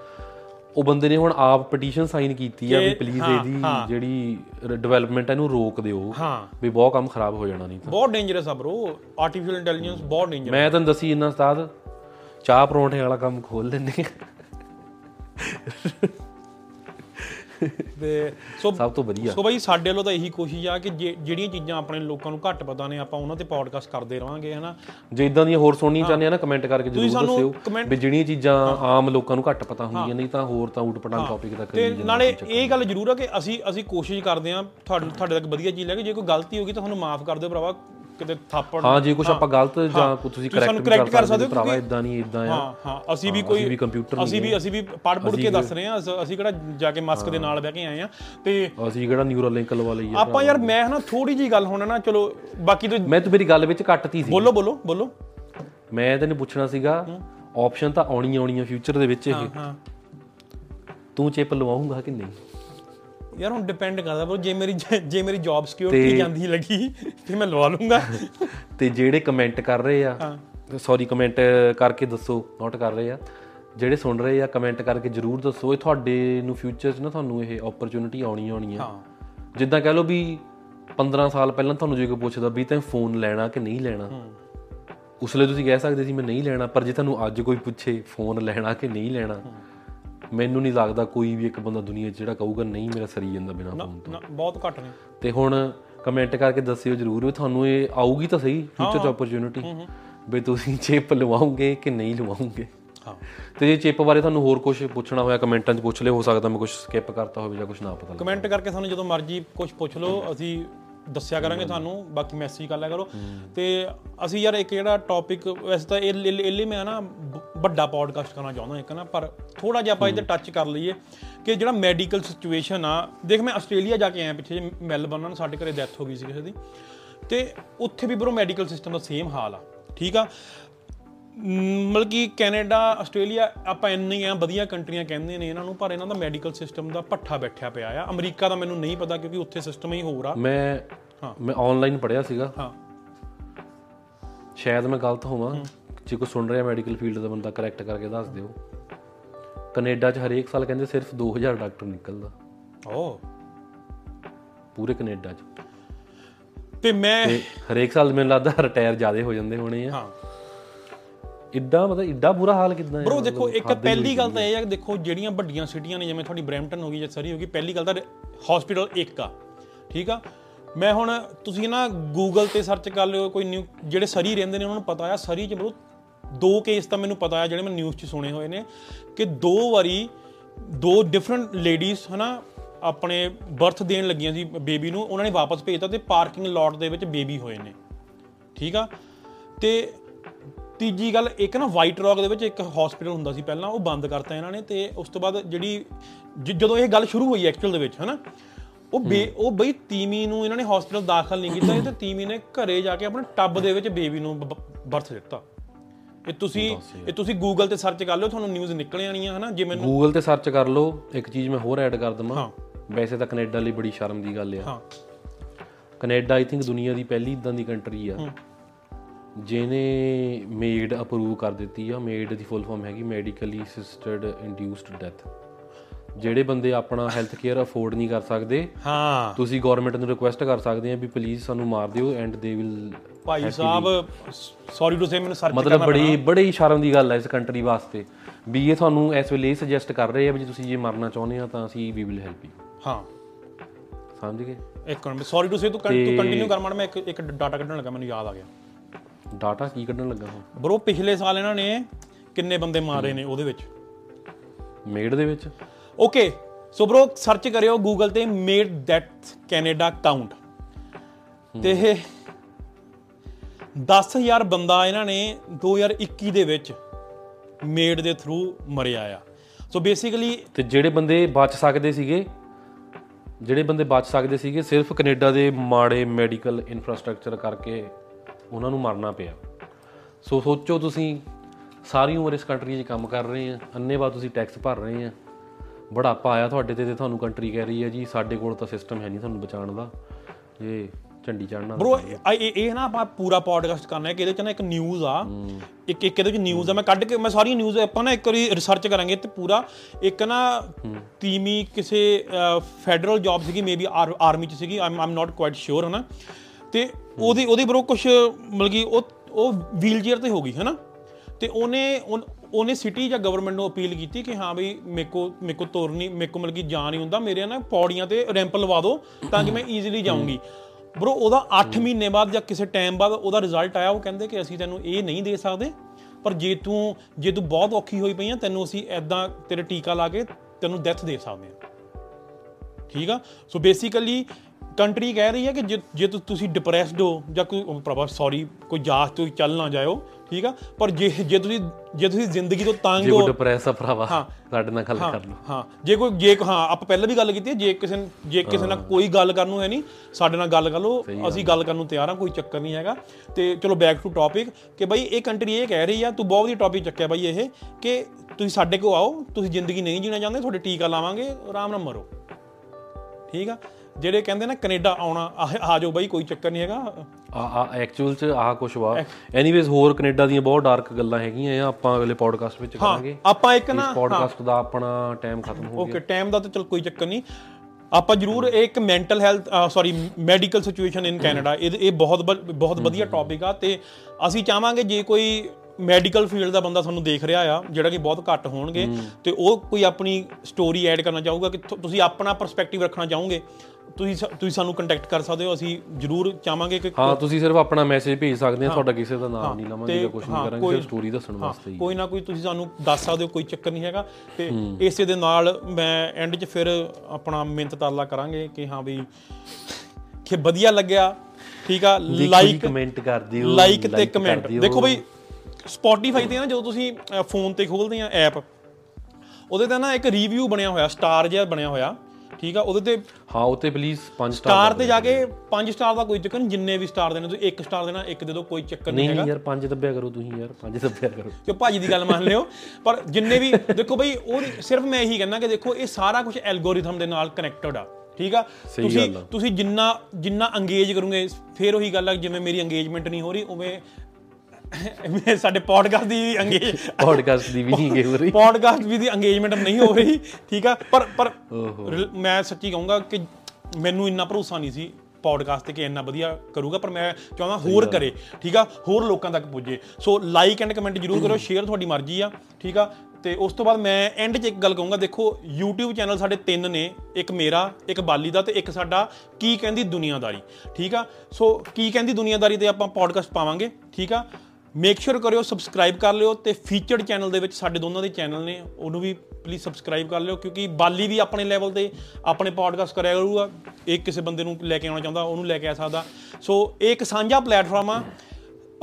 ਉਹ ਬੰਦੇ ਨੇ ਹੁਣ ਆਪ ਪਟੀਸ਼ਨ ਸਾਈਨ ਕੀਤੀ ਆ ਵੀ ਪਲੀਜ਼ ਇਹਦੀ ਜਿਹੜੀ ਡਿਵੈਲਪਮੈਂਟ ਹੈ ਇਹਨੂੰ ਰੋਕ ਦਿਓ। ਵੀ ਬਹੁਤ ਕੰਮ ਖਰਾਬ ਹੋ ਜਾਣਾ ਨਹੀਂ ਤਾਂ। ਬਹੁਤ ਡੇਂਜਰਸ ਆ ਬ్రో ਆਰਟੀਫੀਸ਼ੀਅਲ ਇੰਟੈਲੀਜੈਂਸ ਬਹੁਤ ਡੇਂਜਰਸ ਮੈਂ ਤੁਹਾਨੂੰ ਦੱਸੀ ਇੰਨਾ ਉਸਤਾਦ ਚਾਹ ਪਰੌਂਠੇ ਵਾਲਾ ਕੰਮ ਖੋਲ ਲੈਣੇ ਤੇ ਸੋ ਸਭ ਤੋਂ ਵਧੀਆ। ਸੋ ਬਾਈ ਸਾਡੇ ਵੱਲੋਂ ਤਾਂ ਇਹੀ ਕੋਸ਼ਿਸ਼ ਆ ਕਿ ਜਿਹੜੀਆਂ ਚੀਜ਼ਾਂ ਆਪਣੇ ਲੋਕਾਂ ਨੂੰ ਘੱਟ ਪਤਾ ਨੇ ਆਪਾਂ ਉਹਨਾਂ ਤੇ ਪੋਡਕਾਸਟ ਕਰਦੇ ਰਵਾਂਗੇ ਹਨਾ? ਜੇ ਇਦਾਂ ਦੀਆਂ ਹੋਰ ਸੁਣਨੀਆਂ ਚਾਹੁੰਦੇ ਆ ਨਾ ਕਮੈਂਟ ਕਰਕੇ ਜ਼ਰੂਰ ਦੱਸਿਓ ਵੀ ਜਿਹੜੀਆਂ ਚੀਜ਼ਾਂ ਆਮ ਲੋਕਾਂ ਨੂੰ ਘੱਟ ਪਤਾ ਹੁੰਦੀਆਂ ਨਹੀਂ ਤਾਂ ਹੋਰ ਤਾਂ ਊਟ ਪਟਾਂਗ ਟੌਪਿਕ ਤੱਕ ਤੇ ਨਾਲੇ ਇਹ ਗੱਲ ਜ਼ਰੂਰ ਆ ਕਿ ਅਸੀਂ ਅਸੀਂ ਕੋਸ਼ਿਸ਼ ਕਰਦੇ ਆ ਤੁਹਾਡੇ ਤੁਹਾਡੇ ਤੱਕ ਵਧੀਆ ਚੀਜ਼ ਲੈ ਕੇ ਜੇ ਕੋਈ ਗਲਤੀ ਹੋ ਗਈ ਤਾਂ ਤੁਹਾਨੂੰ ਮਾਫ ਕਰ ਦਿਓ ਭਰਾਵਾ। ਕਿਤੇ ਥਾਪੜ ਹਾਂ ਜੇ ਕੁਝ ਆਪਾਂ ਗਲਤ ਜਾਂ ਕੁਝ ਤੁਸੀਂ ਕਰੈਕਟ ਕਰ ਸਕਦੇ ਹੋ ਭਰਾਵਾ ਇਦਾਂ ਨਹੀਂ ਇਦਾਂ ਆ। ਹਾਂ ਹਾਂ ਅਸੀਂ ਵੀ ਹਾਂ, ਕੋਈ ਅਸੀਂ ਵੀ computer ਅਸੀਂ ਵੀ ਅਸੀਂ ਵੀ ਪੜ ਪੜ ਕੇ ਦੱਸ ਰਹੇ ਆ ਅਸੀਂ ਕਿਹੜਾ ਜਾ ਕੇ ਮਸਕ ਦੇ ਨਾਲ ਬਹਿ ਕੇ ਆਏ ਆ ਤੇ ਅਸੀਂ ਕਿਹੜਾ ਨਿਊਰਲ ਲਿੰਕ ਲਵਾ ਲਈ ਆ ਆਪਾਂ ਯਾਰ ਮੈਂ ਹਨਾ ਥੋੜੀ ਜੀ ਗੱਲ ਹੁਣ ਨਾ ਚਲੋ ਬਾਕੀ ਤੋਂ ਮੈਂ ਤਾਂ ਮੇਰੀ ਗੱਲ ਵਿੱਚ ਕੱਟਤੀ ਸੀ। ਬੋਲੋ ਬੋਲੋ ਬੋਲੋ। ਮੈਂ ਤੈਨੂੰ ਪੁੱਛਣਾ ਸੀਗਾ ਆਪਸ਼ਨ ਤਾਂ ਆਉਣੀ ਆਉਣੀ ਆ ਫਿਊਚਰ ਦੇ ਵਿੱਚ ਇਹ। ਹਾਂ ਤੂੰ ਚਿਪ ਲਵਾਉਂਗਾ ਕਿ ਨਹੀਂ? ਯਾਰ ਹੁਣ ਡਿਪੈਂਡ ਕਰਦਾ ਪਰ ਜੇ ਮੇਰੀ ਜੇ ਮੇਰੀ ਜੌਬ ਸਿਕਿਉਰਿਟੀ ਜਾਂਦੀ ਲੱਗੀ ਤੇ ਮੈਂ ਲਵਾ ਲੂੰਗਾ ਤੇ ਜਿਹੜੇ ਕਮੈਂਟ ਕਰ ਰਹੇ ਆ ਸੌਰੀ ਕਮੈਂਟ ਕਰਕੇ ਦੱਸੋ ਨੋਟ ਕਰ ਰਹੇ ਆ। ਜਿਹੜੇ ਸੁਣ ਰਹੇ ਆ ਕਮੈਂਟ ਕਰਕੇ ਜਰੂਰ ਦੱਸੋ ਇਹ ਤੁਹਾਡੇ ਨੂੰ ਫਿਊਚਰ 'ਚ ਨਾ ਤੁਹਾਨੂੰ ਇਹ ਓਪਰਚ्युनिटी ਆਉਣੀ ਆਉਣੀ ਆ ਜਿੱਦਾਂ ਕਹਿ ਲਓ ਵੀ 15 ਸਾਲ ਪਹਿਲਾਂ ਤੁਹਾਨੂੰ ਜੇ ਕੋਈ ਪੁੱਛਦਾ ਵੀ ਤੈਨੂੰ ਫੋਨ ਲੈਣਾ ਕਿ ਨਹੀਂ ਲੈਣਾ? ਉਸ ਲਈ ਤੁਸੀਂ ਕਹਿ ਸਕਦੇ ਸੀ ਮੈਂ ਨਹੀਂ ਲੈਣਾ ਪਰ ਜੇ ਤੁਹਾਨੂੰ ਅੱਜ ਕੋਈ ਪੁੱਛੇ ਫੋਨ ਲੈਣਾ ਕਿ ਨਹੀਂ ਲੈਣਾ? ਮੈਨੂੰ ਨਹੀਂ ਲੱਗਦਾ ਕੋਈ ਵੀ ਇੱਕ ਬੰਦਾ ਦੁਨੀਆ 'ਚ ਜਿਹੜਾ ਕਹੂਗਾ ਨਹੀਂ ਮੇਰਾ ਸਰੀ ਜਾਂਦਾ ਬਿਨਾਂ ਫੋਨ ਤੋਂ। ਬਹੁਤ ਘੱਟ ਨੇ। ਤੇ ਹੁਣ ਕਮੈਂਟ ਕਰਕੇ ਦੱਸਿਓ ਜਰੂਰ ਵੀ ਤੁਹਾਨੂੰ ਇਹ ਆਊਗੀ ਤਾਂ ਸਹੀ ਫਿਊਚਰ 'ਚ ਓਪਰਚ्युनिटी ਵੀ ਤੁਸੀਂ ਚਿਪ ਲਵਾਉਂਗੇ ਕਿ ਨਹੀਂ ਲਵਾਉਂਗੇ ਹਾਂ। ਤੇ ਜੇ ਚਿਪ ਬਾਰੇ ਤੁਹਾਨੂੰ ਹੋਰ ਕੁਝ ਪੁੱਛਣਾ ਹੋਇਆ ਕਮੈਂਟਾਂ 'ਚ ਪੁੱਛ ਲਿਓ ਹੋ ਸਕਦਾ ਮੈਂ ਕੁਝ ਸਕਿਪ ਕਰਤਾ ਹੋਵੇ ਜਾਂ ਕੁਝ ਨਾ ਪਤਾ ਲੱਗੇ। ਕਮੈਂਟ ਕਰਕੇ ਸਾਨੂੰ ਜਦੋਂ ਮਰਜ਼ੀ ਕੁਝ ਪੁੱਛ ਲਓ ਅਸੀਂ ਦੱਸਿਆ ਕਰਾਂਗੇ ਤੁਹਾਨੂੰ ਬਾਕੀ ਮੈਸੇਜ ਕਰ ਲਿਆ ਕਰੋ। ਤੇ ਅਸੀਂ ਯਾਰ ਇੱਕ ਜਿਹੜਾ ਟੌਪਿਕ ਵੈਸੇ ਤਾਂ ਇਹ ਇਹ- ਮੈਂ ਨਾ ਵੱਡਾ ਪੋਡਕਾਸਟ ਕਰਨਾ ਚਾਹੁੰਦਾ ਇੱਕ ਨਾ ਪਰ ਥੋੜਾ ਜਿਹਾ ਆਪਾਂ ਇਹਦੇ ਟੱਚ ਕਰ ਲਈਏ ਕਿ ਜਿਹੜਾ ਮੈਡੀਕਲ ਸਿਚੁਏਸ਼ਨ ਆ ਦੇਖ ਮੈਂ ਆਸਟ੍ਰੇਲੀਆ ਜਾ ਕੇ ਆਇਆ ਪਿੱਛੇ ਜਿਹੇ ਮੈਲਬਰਨ ਨਾਲ ਸਾਡੇ ਘਰੇ ਡੈਥ ਹੋ ਗਈ ਸੀ ਕਿਸੇ ਦੀ। ਤੇ ਉੱਥੇ ਵੀ ਬਰੋ ਮੈਡੀਕਲ ਸਿਸਟਮ ਦਾ ਸੇਮ ਹਾਲ ਆ ਠੀਕ ਆ? ਮਤਲਬ ਕਿ ਕੈਨੇਡਾ ਆਸਟ੍ਰੇਲੀਆ ਆਪਾਂ ਇੰਨੀ ਆ ਵਧੀਆ ਕੰਟਰੀਆਂ ਕਹਿੰਦੇ ਨੇ ਇਹਨਾਂ ਨੂੰ ਪਰ ਇਹਨਾਂ ਦਾ ਮੈਡੀਕਲ ਸਿਸਟਮ ਦਾ ਪੱਠਾ ਬੈਠਿਆ ਪਿਆ ਆ। ਅਮਰੀਕਾ ਦਾ ਮੈਨੂੰ ਨਹੀਂ ਪਤਾ ਕਿਉਂਕਿ ਉੱਥੇ ਸਿਸਟਮ ਹੀ ਹੋਰ ਆ। ਮੈਂ ਹਾਂ। ਮੈਂ ਆਨਲਾਈਨ ਪੜਿਆ ਸੀਗਾ। ਹਾਂ। ਸ਼ਾਇਦ ਮੈਂ ਗਲਤ ਹੋਵਾਂ। ਜੇ ਕੋਈ ਸੁਣ ਰਿਹਾ ਮੈਡੀਕਲ ਫੀਲਡ ਦਾ ਬੰਦਾ ਕਰੈਕਟ ਕਰਕੇ ਦੱਸ ਦਿਓ। ਕੈਨੇਡਾ 'ਚ ਹਰੇਕ ਸਾਲ ਕਹਿੰਦੇ ਸਿਰਫ 2000 ਡਾਕਟਰ ਨਿਕਲਦਾ। ਓ। ਪੂਰੇ ਕੈਨੇਡਾ 'ਚ। ਤੇ ਮੈਂ ਹਰੇਕ ਸਾਲ ਮੈਨੂੰ ਲੱਗਦਾ ਰਿਟਾਇਰ ਜ਼ਿਆਦੇ ਹੋ ਜਾਂਦੇ ਹੋਣੇ ਆ। ਹਾਂ। ਇੱਡਾ ਮਤਲਬ ਇੱਡਾ ਬੁਰਾ ਹਾਲ ਕਿਦਾਂ ਹੈ? ਬ్రో ਦੇਖੋ ਇੱਕ ਪਹਿਲੀ ਗੱਲ ਤਾਂ ਇਹ ਹੈ ਕਿ ਦੇਖੋ ਜਿਹੜੀਆਂ ਵੱਡੀਆਂ ਸਿਟੀਆਂ ਨੇ ਜਿਵੇਂ ਤੁਹਾਡੀ ਬ੍ਰੈਂਪਟਨ ਹੋ ਗਈ ਜਾਂ ਸਰੀ ਹੋ ਗਈ ਪਹਿਲੀ ਗੱਲ ਤਾਂ ਹਸਪੀਟਲ ਇੱਕ ਆ ਠੀਕ ਆ? ਮੈਂ ਹੁਣ ਤੁਸੀਂ ਨਾ ਗੂਗਲ ਤੇ ਸਰਚ ਕਰ ਲਿਓ ਕੋਈ ਨਿਊ ਜਿਹੜੇ ਸਰੀ ਰਹਿੰਦੇ ਨੇ ਉਹਨਾਂ ਨੂੰ ਪਤਾ ਆ। ਸਰੀ ਚ ਬ్రో ਦੋ ਕੇਸ ਤਾਂ ਮੈਨੂੰ ਪਤਾ ਆ ਜਿਹੜੇ ਮੈਂ ਨਿਊਜ਼ 'ਚ ਸੁਣੇ ਹੋਏ ਨੇ ਕਿ ਦੋ ਵਾਰੀ ਦੋ ਡਿਫਰੈਂਟ ਲੇਡੀਜ਼ ਹਨਾ ਆਪਣੇ ਬਰਥ ਦੇਣ ਲੱਗੀਆਂ ਸੀ ਬੇਬੀ ਨੂੰ ਉਹਨਾਂ ਨੇ ਵਾਪਸ ਭੇਜਤਾ ਤੇ ਪਾਰਕਿੰਗ ਲੋਟ ਦੇ ਵਿੱਚ ਬੇਬੀ ਹੋਏ ਨੇ ਠੀਕ ਆ? ਤੇ ਤੀਜੀ ਗੱਲ ਇੱਕ ਨਾ ਵਾਈਟ ਰੌਕ ਦੇ ਵਿੱਚ ਇੱਕ ਹਸਪੀਟਲ ਹੁੰਦਾ ਸੀ ਪਹਿਲਾਂ ਉਹ ਬੰਦ ਕਰਤਾ ਇਹਨਾਂ ਨੇ ਤੇ ਉਸ ਤੋਂ ਬਾਅਦ ਜਿਹੜੀ ਜਦੋਂ ਇਹ ਗੱਲ ਸ਼ੁਰੂ ਹੋਈ ਐਕਚੁਅਲ ਦੇ ਵਿੱਚ ਹਨਾ ਉਹ ਉਹ ਬਈ ਤੀਮੀ ਨੂੰ ਇਹਨਾਂ ਨੇ ਹਸਪੀਟਲ ਦਾਖਲ ਨਹੀਂ ਕੀਤਾ ਤੇ ਤੀਮੀ ਨੇ ਘਰੇ ਜਾ ਕੇ ਆਪਣੇ ਟੱਬ ਦੇ ਵਿੱਚ ਬੇਬੀ ਨੂੰ ਬਰਥ ਦਿੱਤਾ। ਇਹ ਤੁਸੀਂ ਇਹ ਤੁਸੀਂ ਗੂਗਲ ਤੇ ਸਰਚ ਕਰ ਲਿਓ ਤੁਹਾਨੂੰ ਨਿਊਜ਼ ਨਿਕਲ ਆਣੀਆਂ ਹਨਾ ਜੇ ਮੈਨੂੰ ਗੂਗਲ ਤੇ ਸਰਚ ਕਰ ਲਓ ਇੱਕ ਚੀਜ਼ ਮੈਂ ਹੋਰ ਐਡ ਕਰ ਦਵਾਂ। ਹਾਂ। ਵੈਸੇ ਤਾਂ ਕੈਨੇਡਾ ਲਈ ਬੜੀ ਸ਼ਰਮ ਦੀ ਗੱਲ ਆ। ਹਾਂ। ਕੈਨੇਡਾ ਆਈ ਥਿੰਕ ਦੁਨੀਆ ਦੀ ਪਹਿਲੀ ਇਦਾਂ ਦੀ ਕੰਟਰੀ ਆ। ਜਿਹਨੇ ਮੇਡ ਅਪਰੂਵ ਕਰ ਦਿੱਤੀ ਆ ਮੇਡ ਦੀ ਫੁੱਲ ਫਾਰਮ ਹੈਗੀ ਮੈਡੀਕਲੀ ਅਸਿਸਟਡ ਇੰਡਿਊਸਡ ਡੈਥ ਜਿਹੜੇ ਬੰਦੇ ਆਪਣਾ ਹੈਲਥ ਕੇਅਰ ਅਫੋਰਡ ਨਹੀਂ ਕਰ ਸਕਦੇ ਹਾਂ। ਤੁਸੀਂ ਗਵਰਨਮੈਂਟ ਨੂੰ ਰਿਕੁਐਸਟ ਕਰ ਸਕਦੇ ਆ ਵੀ ਪਲੀਜ਼ ਸਾਨੂੰ ਮਾਰ ਦਿਓ and they will Bhai Sahib sorry to say ਮੈਨੂੰ ਸਰਚ ਮਤਲਬ ਬੜੀ ਬੜੀ ਸ਼ਰਮ ਦੀ ਗੱਲ ਹੈ ਇਸ ਕੰਟਰੀ ਵਾਸਤੇ। ਵੀ ਇਹ ਤੁਹਾਨੂੰ ਇਸ ਵੇਲੇ ਇਹ ਸੁਜੈਸਟ ਕਰ ਰਹੇ ਆ ਵੀ ਜੇ ਤੁਸੀਂ ਜੇ ਮਰਨਾ ਚਾਹੁੰਦੇ ਆ ਤਾਂ ਅਸੀਂ ਵੀ ਵਿਲ ਹੈਲਪ ਯੂ ਹਾਂ। ਸਮਝ ਗਏ? ਇੱਕ ਮਿੰਟ ਸੌਰੀ ਟੂ ਸੇ ਤੂੰ ਕੰਟੀਨਿਊ ਕਰ ਮੈਂ ਇੱਕ ਇੱਕ ਡਾਟਾ ਕੱਢਣ ਲੱਗਾ ਮੈਨੂੰ ਯਾਦ ਆ ਗਿਆ। ਡਾਟਾ ਕੀ ਕੱਢਣ ਲੱਗਾ ਹੁਣ ਬ్రో ਪਿਛਲੇ ਸਾਲ ਇਹਨਾਂ ਨੇ ਕਿੰਨੇ ਬੰਦੇ ਮਾਰੇ ਨੇ ਉਹਦੇ ਵਿੱਚ? ਮੇਡ ਦੇ ਵਿੱਚ? ਓਕੇ ਸੋ ਬ్రో ਸਰਚ ਕਰਿਓ ਗੂਗਲ ਤੇ ਮੇਡ ਦੈਟ ਕੈਨੇਡਾ ਕਾਊਂਟ ਤੇ ਇਹ 10000 ਬੰਦਾ ਇਹਨਾਂ ਨੇ 2021 ਦੇ ਵਿੱਚ ਮੇਡ ਦੇ ਥਰੂ ਮਰਿਆ ਆ। ਸੋ ਬੇਸਿਕਲੀ ਤੇ ਜਿਹੜੇ ਬੰਦੇ ਬਚ ਸਕਦੇ ਸੀਗੇ ਜਿਹੜੇ ਬੰਦੇ ਬਚ ਸਕਦੇ ਸੀਗੇ ਸਿਰਫ ਕੈਨੇਡਾ ਦੇ ਮਾੜੇ ਮੈਡੀਕਲ ਇਨਫਰਾਸਟ੍ਰਕਚਰ ਕਰਕੇ ਉਹਨਾਂ ਨੂੰ ਮਰਨਾ ਪਿਆ। ਸੋ ਸੋਚੋ ਤੁਸੀਂ ਸਾਰੀ ਉਮਰ ਇਸ ਕੰਟਰੀ 'ਚ ਕੰਮ ਕਰ ਰਹੇ ਆ ਅੰਨੇਵਾ ਤੁਸੀਂ ਟੈਕਸ ਭਰ ਰਹੇ ਆ। ਬੁਢਾਪਾ ਆਇਆ ਤੁਹਾਡੇ ਤੇ ਤੇ ਤੁਹਾਨੂੰ ਕੰਟਰੀ ਕਹਿ ਰਹੀ ਹੈ ਜੀ ਸਾਡੇ ਕੋਲ ਤਾਂ ਸਿਸਟਮ ਹੈ ਨਹੀਂ ਤੁਹਾਨੂੰ ਬਚਾਉਣ ਦਾ। ਇਹ ਝੰਡੀ ਚੜਨਾ। ਬ్రో ਇਹ ਇਹ ਨਾ ਆਪਾਂ ਪੂਰਾ ਪੋਡਕਾਸਟ ਕਰਨਾ ਹੈ ਕਿ ਇਹਦੇ ਚ ਨਾ ਇੱਕ ਨਿਊਜ਼ ਆ। ਇੱਕ ਇੱਕ ਇਹਦੇ ਚ ਨਿਊਜ਼ ਆ। ਮੈਂ ਕੱਢ ਕੇ ਮੈਂ ਸਾਰੀਆਂ ਨਿਊਜ਼ ਆਪਾਂ ਨਾ ਇੱਕ ਵਾਰੀ ਰਿਸਰਚ ਕਰਾਂਗੇ ਤੇ ਪੂਰਾ ਇੱਕ ਨਾ ਤੀਮੀ ਕਿਸੇ ਫੈਡਰਲ ਜੌਬ ਸੀਗੀ ਮੇਬੀ ਆਰਮੀ ਚ ਸੀਗੀ। ਆਮ ਆਮ ਨਾਟ ਕੁਆਇਟ ਸ਼ੋਰ ਹਨਾ? ਤੇ ਉਹਦੀ ਉਹਦੀ ਬਰੋ ਕੁਝ ਮਤਲਬ ਕਿ ਉਹ ਉਹ ਵੀਲ ਚੇਅਰ ਤੇ ਹੋ ਗਈ ਹਨਾ? ਤੇ ਉਹਨੇ ਉਹਨੇ ਸਿਟੀ ਜਾਂ ਗਵਰਨਮੈਂਟ ਨੂੰ ਅਪੀਲ ਕੀਤੀ ਕਿ ਹਾਂ ਵੀ ਮੇਕੋ ਮੇਕੋ ਤੋਰਨੀ ਮੇਕੋ ਮਤਲਬ ਕਿ ਜਾ ਨਹੀਂ ਹੁੰਦਾ ਮੇਰੇ ਨਾ ਪੌੜੀਆਂ ਤੇ ਰੈਂਪ ਲਵਾ ਦਿਓ ਤਾਂ ਕਿ ਮੈਂ ਈਜ਼ੀਲੀ ਜਾਊਂਗੀ। ਬ్రో ਉਹਦਾ 8 ਮਹੀਨੇ ਬਾਅਦ ਜਾਂ ਕਿਸੇ ਟਾਈਮ ਬਾਅਦ ਉਹਦਾ ਰਿਜ਼ਲਟ ਆਇਆ ਉਹ ਕਹਿੰਦੇ ਕਿ ਅਸੀਂ ਤੈਨੂੰ ਇਹ ਨਹੀਂ ਦੇ ਸਕਦੇ ਪਰ ਜੇ ਤੂੰ ਜੇ ਤੂੰ ਬਹੁਤ ਔਖੀ ਹੋਈ ਪਈ ਆ ਤੈਨੂੰ ਅਸੀਂ ਐਦਾਂ ਤੇਰੇ ਟੀਕਾ ਲਾ ਕੇ ਤੈਨੂੰ ਡੈਥ ਦੇ ਸਕਦੇ ਆ। ਠੀਕ ਆ? ਸੋ ਬੇਸਿਕਲੀ ਕੰਟਰੀ ਕਹਿ ਰਹੀ ਹੈ ਕਿ ਜੇ ਜੇ ਤੁਸੀਂ ਡਿਪਰੈਸਡ ਹੋ ਜਾਂ ਕੋਈ ਪ੍ਰਭਾ ਸੌਰੀ ਕੋਈ ਜਾਸ ਤੋਂ ਚੱਲ ਨਾ ਜਾਇਓ ਠੀਕ ਆ? ਪਰ ਜੇ ਜੇ ਤੁਸੀਂ ਜੇ ਤੁਸੀਂ ਜ਼ਿੰਦਗੀ ਤੋਂ ਤੰਗ ਜੇ ਹੋ ਕੋਈ ਡਿਪਰੈਸ ਆ ਭਰਾਵਾ ਸਾਡੇ ਨਾਲ ਗੱਲ ਕਰ ਲਓ। ਹਾਂ। ਜੇ ਕੋਈ ਜੇ ਹਾਂ ਆਪਾਂ ਪਹਿਲਾਂ ਵੀ ਗੱਲ ਕੀਤੀ ਹੈ ਜੇ ਕਿਸੇ ਜੇ ਕਿਸੇ ਨਾਲ ਕੋਈ ਗੱਲ ਕਰਨ ਨੂੰ ਹੈ ਨਹੀਂ ਸਾਡੇ ਨਾਲ ਗੱਲ ਕਰ ਲਓ ਅਸੀਂ ਗੱਲ ਕਰਨ ਨੂੰ ਤਿਆਰ ਹਾਂ ਕੋਈ ਚੱਕਰ ਨਹੀਂ ਹੈਗਾ। ਤੇ ਚਲੋ ਬੈਕ ਟੂ ਟਾਪਿਕ ਕਿ ਬਈ ਇਹ ਕੰਟਰੀ ਇਹ ਕਹਿ ਰਹੀ ਆ ਤੂੰ ਬਹੁਤ ਵਧੀਆ ਟਾਪਿਕ ਚੱਕਿਆ ਬਈ ਇਹ ਕਿ ਤੁਸੀਂ ਸਾਡੇ ਕੋਲ ਆਓ ਤੁਸੀਂ ਜ਼ਿੰਦਗੀ ਨਹੀਂ ਜੀਣਾ ਚਾਹੁੰਦੇ ਤੁਹਾਡੇ ਟੀਕਾ ਲਾਵਾਂਗੇ ਆਰਾਮ ਨਾਲ ਮਰੋ। ਠੀਕ ਆ? ਜਿਹੜੇ ਕਹਿੰਦੇ ਨਾ ਕੈਨੇਡਾ ਆਉਣਾ ਆ- ਜਾਓ ਬਈ ਕੋਈ ਚੱਕਰ ਨਹੀਂ ਹੈਗਾ। ਆ ਆ ਐਕਚੁਅਲ ਚ ਆਹ ਕੁਛ ਵਾ। ਐਨੀਵੇਜ਼ ਹੋਰ ਕੈਨੇਡਾ ਦੀਆਂ ਬਹੁਤ ਡਾਰਕ ਗੱਲਾਂ ਹੈਗੀਆਂ ਆ ਆਪਾਂ ਅਗਲੇ ਪੋਡਕਾਸਟ ਵਿੱਚ ਕਰਾਂਗੇ। ਆਪਾਂ ਇੱਕ ਨਾ ਪੋਡਕਾਸਟ ਦਾ ਆਪਣਾ ਟਾਈਮ ਖਤਮ ਹੋ ਓਕੇ ਟਾਈਮ ਦਾ ਤਾਂ ਚਲ ਕੋਈ ਚੱਕਰ ਨਹੀਂ। ਆਪਾਂ ਜਰੂਰ ਇੱਕ mental health sorry medical situation in Canada ਇਹ ਇਹ ਬਹੁਤ ਬਹੁਤ ਵਧੀਆ ਟੌਪਿਕ ਆ ਤੇ ਅਸੀਂ ਚਾਹਾਂਗੇ ਜੇ ਕੋਈ ਮੈਡੀਕਲ ਫੀਲਡ ਦਾ ਬੰਦਾ ਸਾਨੂੰ ਦੇਖ ਰਿਹਾ ਆ ਜਿਹੜਾ ਕਿ ਬਹੁਤ ਘੱਟ ਹੋਣਗੇ ਤੇ ਉਹ ਕੋਈ ਆਪਣੀ ਸਟੋਰੀ ਐਡ ਕਰਨਾ ਚਾਹੂਗਾ ਕਿ ਤੁਸੀਂ ਆਪਣਾ ਪਰਸਪੈਕਟਿਵ ਰੱਖਣਾ ਚਾਹੋਗੇ। ਤੁਸੀਂ ਸ- ਤੁਸੀਂ ਸਾਨੂੰ ਕੰਟੈਕਟ ਕਰ ਸਕਦੇ ਹੋ ਅਸੀਂ ਜਰੂਰ ਚਾਹਾਂਗੇ ਕਿ ਹਾਂ ਤੁਸੀਂ ਸਿਰਫ ਆਪਣਾ ਮੈਸੇਜ ਭੇਜ ਸਕਦੇ ਆ ਤੁਹਾਡਾ ਕਿਸੇ ਦਾ ਨਾਮ ਨਹੀਂ ਲਵਾਂਗੇ ਜਾਂ ਕੁਝ ਨਹੀਂ ਕਰਾਂਗੇ ਸਿਰਫ ਸਟੋਰੀ ਦੱਸਣ ਵਾਸਤੇ ਹੀ ਕੋਈ ਨਾ ਕੋਈ ਤੁਸੀਂ ਸਾਨੂੰ ਦੱਸ ਸਕਦੇ ਹੋ ਕੋਈ ਚੱਕਰ ਨਹੀਂ ਹੈਗਾ। ਤੇ ਇਸੇ ਦੇ ਨਾਲ ਮੈਂ ਐਂਡ 'ਚ ਫਿਰ ਆਪਣਾ ਮਿਹਨਤ ਤਾਲਾ ਕਰਾਂਗੇ ਕਿ ਹਾਂ ਵੀ ਕਿ ਵਧੀਆ ਲੱਗਿਆ ਠੀਕ ਆ? ਲਾਈਕ ਕਮੈਂਟ ਕਰ ਦਿਓ ਲਾਈਕ ਤੇ ਕਮੈਂਟ। ਦੇਖੋ ਬਈ ਸਪੋਟੀਫਾਈ ਤੇ ਨਾ ਜਦੋਂ ਤੁਸੀਂ ਫੋਨ ਤੇ ਖੋਲਦੇ ਆ ਐਪ ਉਹਦੇ ਤੇ ਨਾ ਇੱਕ ਰਿਵਿਊ ਬਣਿਆ ਹੋਇਆ ਸਟਾਰ ਜਿਹਾ ਬਣਿਆ ਹੋਇਆ। ਠੀਕ ਆ? ਉਹਦੇ ਤੇ ਹਾਂ ਉੱਤੇ ਪਲੀਜ਼ 5 ਸਟਾਰ ਸਟਾਰ ਤੇ ਜਾ ਕੇ 5 ਸਟਾਰ ਦਾ ਕੋਈ ਚੱਕਰ ਨਹੀਂ ਜਿੰਨੇ ਵੀ ਸਟਾਰ ਦੇਣੇ ਤੁਸੀਂ ਇੱਕ ਸਟਾਰ ਦੇਣਾ ਇੱਕ ਦੇ ਦਿਓ ਕੋਈ ਚੱਕਰ ਨਹੀਂ ਨਹੀਂ ਹੈਗਾ। ਯਾਰ 5 ਦੱਬਿਆ ਕਰੋ ਤੁਸੀਂ ਯਾਰ 5 ਦੱਬਿਆ ਕਰੋ। ਕਿ ਭਾਜੀ ਦੀ ਗੱਲ ਮੰਨ ਲਿਓ? ਪਰ ਜਿੰਨੇ ਵੀ ਦੇਖੋ ਬਈ ਉਹ ਸਿਰਫ ਮੈਂ ਇਹੀ ਕਹਿੰਦਾ ਕਿ ਦੇਖੋ ਇਹ ਸਾਰਾ ਕੁਝ ਐਲਗੋਰਿਥਮ ਦੇ ਨਾਲ ਕਨੈਕਟਡ ਆ ਠੀਕ ਆ? ਤੁਸੀਂ। ਤੁਸੀਂ ਜਿੰਨਾ ਜਿੰਨਾ ਅੰਗੇਜ ਕਰੋਗੇ ਫਿਰ ਉਹੀ ਗੱਲ ਆ ਜਿਵੇਂ ਮੇਰੀ ਅੰਗੇਜਮੈਂਟ ਨਹੀਂ ਹੋ ਰਹੀ ਉਵੇਂ ਸਾਡੇ ਪੋਡਕਾਸਟ ਦੀ ਅੰਗੇਜ ਪੋਡਕਾਸਟ ਦੀ ਵੀ ਨਹੀਂ ਗੇ ਹੋ ਰਹੀ। ਪੋਡਕਾਸਟ ਵੀ ਦੀ ਅੰਗੇਜਮੈਂਟ ਨਹੀਂ ਹੋ ਰਹੀ ਠੀਕ ਆ? ਪਰ ਪਰ ਮੈਂ ਸੱਚੀ ਕਹੂੰਗਾ ਕਿ ਮੈਨੂੰ ਇੰਨਾ ਭਰੋਸਾ ਨਹੀਂ ਸੀ ਪੋਡਕਾਸਟ ਤੇ ਕਿ ਇੰਨਾ ਵਧੀਆ ਕਰੂਗਾ ਪਰ ਮੈਂ ਚਾਹੁੰਦਾ ਹੋਰ ਕਰੇ ਠੀਕ ਆ? ਹੋਰ ਲੋਕਾਂ ਤੱਕ ਪੁੱਜੇ। ਸੋ ਲਾਈਕ ਐਂਡ ਕਮੈਂਟ ਜਰੂਰ ਕਰੋ ਸ਼ੇਅਰ ਤੁਹਾਡੀ ਮਰਜ਼ੀ ਆ ਠੀਕ ਆ? ਤੇ ਉਸ ਤੋਂ ਬਾਅਦ ਮੈਂ ਐਂਡ 'ਚ ਇੱਕ ਗੱਲ ਕਹੂੰਗਾ ਦੇਖੋ YouTube ਚੈਨਲ ਸਾਡੇ ਤਿੰਨ ਨੇ ਇੱਕ ਮੇਰਾ ਇੱਕ ਬਾਲੀ ਦਾ ਤੇ ਇੱਕ ਸਾਡਾ ਕੀ ਕਹਿੰਦੀ ਦੁਨੀਆਦਾਰੀ ਠੀਕ ਆ? ਸੋ ਕੀ ਕਹਿੰਦੀ ਦੁਨੀਆਦਾਰੀ ਤੇ ਆਪਾਂ ਪੋਡਕਾਸਟ ਪਾਵਾਂਗੇ ਠੀਕ ਆ? ਮੇਕ ਸ਼ੋਰ ਕਰਿਓ ਸਬਸਕ੍ਰਾਈਬ ਕਰ ਲਿਓ ਤੇ ਫੀਚਰਡ ਚੈਨਲ ਦੇ ਵਿੱਚ ਸਾਡੇ ਦੋਨਾਂ ਦੇ ਚੈਨਲ ਨੇ, ਉਹਨੂੰ ਵੀ ਪਲੀਜ਼ ਸਬਸਕ੍ਰਾਈਬ ਕਰ ਲਿਓ ਕਿਉਂਕਿ ਬਾਲੀ ਵੀ ਆਪਣੇ ਲੈਵਲ ਤੇ ਆਪਣੇ ਪੋਡਕਾਸਟ ਕਰਿਆ ਕਰੂਗਾ। ਇਹ ਕਿਸੇ ਬੰਦੇ ਨੂੰ ਲੈ ਕੇ ਆਉਣਾ ਚਾਹੁੰਦਾ, ਉਹਨੂੰ ਲੈ ਕੇ ਆ ਸਕਦਾ। ਸੋ ਇਹ ਇੱਕ ਸਾਂਝਾ ਪਲੇਟਫਾਰਮ ਆ।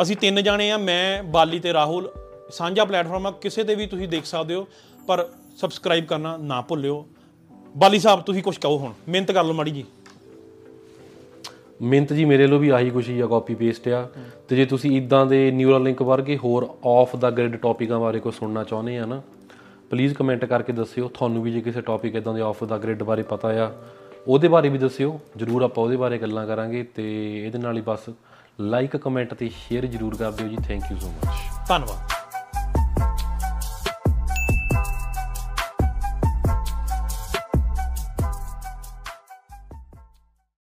ਅਸੀਂ ਤਿੰਨ ਜਾਣੇ ਆ, ਮੈਂ, ਬਾਲੀ ਤੇ ਰਾਹੁਲ। ਸਾਂਝਾ ਪਲੇਟਫਾਰਮ ਆ, ਕਿਸੇ ਤੇ ਵੀ ਤੁਸੀਂ ਦੇਖ ਸਕਦੇ ਹੋ, ਪਰ ਸਬਸਕ੍ਰਾਈਬ ਕਰਨਾ ਨਾ ਭੁੱਲਿਓ। ਬਾਲੀ ਸਾਹਿਬ, ਤੁਸੀਂ ਕੁਝ ਕਹੋ ਹੁਣ। ਮਿਹਨਤ ਕਰ ਲਓ ਮਾੜੀ ਜੀ। ਮਿੰਤ ਜੀ ਮੇਰੇ ਲੋ ਵੀ ਆਹੀ ਕੁਛ ਹੀ ਆ ਕਾਪੀ ਪੇਸਟ ਆ। ਤੇ ਜੇ ਤੁਸੀਂ ਇਦਾਂ ਦੇ ਨਿਊਰਲ ਲਿੰਕ ਵਰਗੇ ਹੋਰ ਆਫ ਦਾ ਗ੍ਰਿਡ ਟੌਪਿਕਾਂ ਬਾਰੇ ਕੋਈ ਸੁਣਨਾ ਚਾਹੁੰਦੇ ਆ ਨਾ ਪਲੀਜ਼ ਕਮੈਂਟ ਕਰਕੇ ਦੱਸਿਓ। ਤੁਹਾਨੂੰ ਵੀ ਜੇ ਕਿਸੇ ਟੌਪਿਕ ਇਦਾਂ ਦੇ ਆਫ ਦਾ ਗ੍ਰਿਡ ਬਾਰੇ ਪਤਾ ਆ ਉਹਦੇ ਬਾਰੇ ਵੀ ਦੱਸਿਓ। ਜਰੂਰ ਆਪਾਂ ਉਹਦੇ ਬਾਰੇ ਗੱਲਾਂ ਕਰਾਂਗੇ ਤੇ ਇਹਦੇ ਨਾਲ ਹੀ ਬਸ ਲਾਈਕ ਕਮੈਂਟ ਤੇ ਸ਼ੇਅਰ ਜਰੂਰ ਕਰ ਦਿਓ ਜੀ। ਥੈਂਕ ਯੂ ਸੋ ਮਚ ਧੰਨਵਾਦ।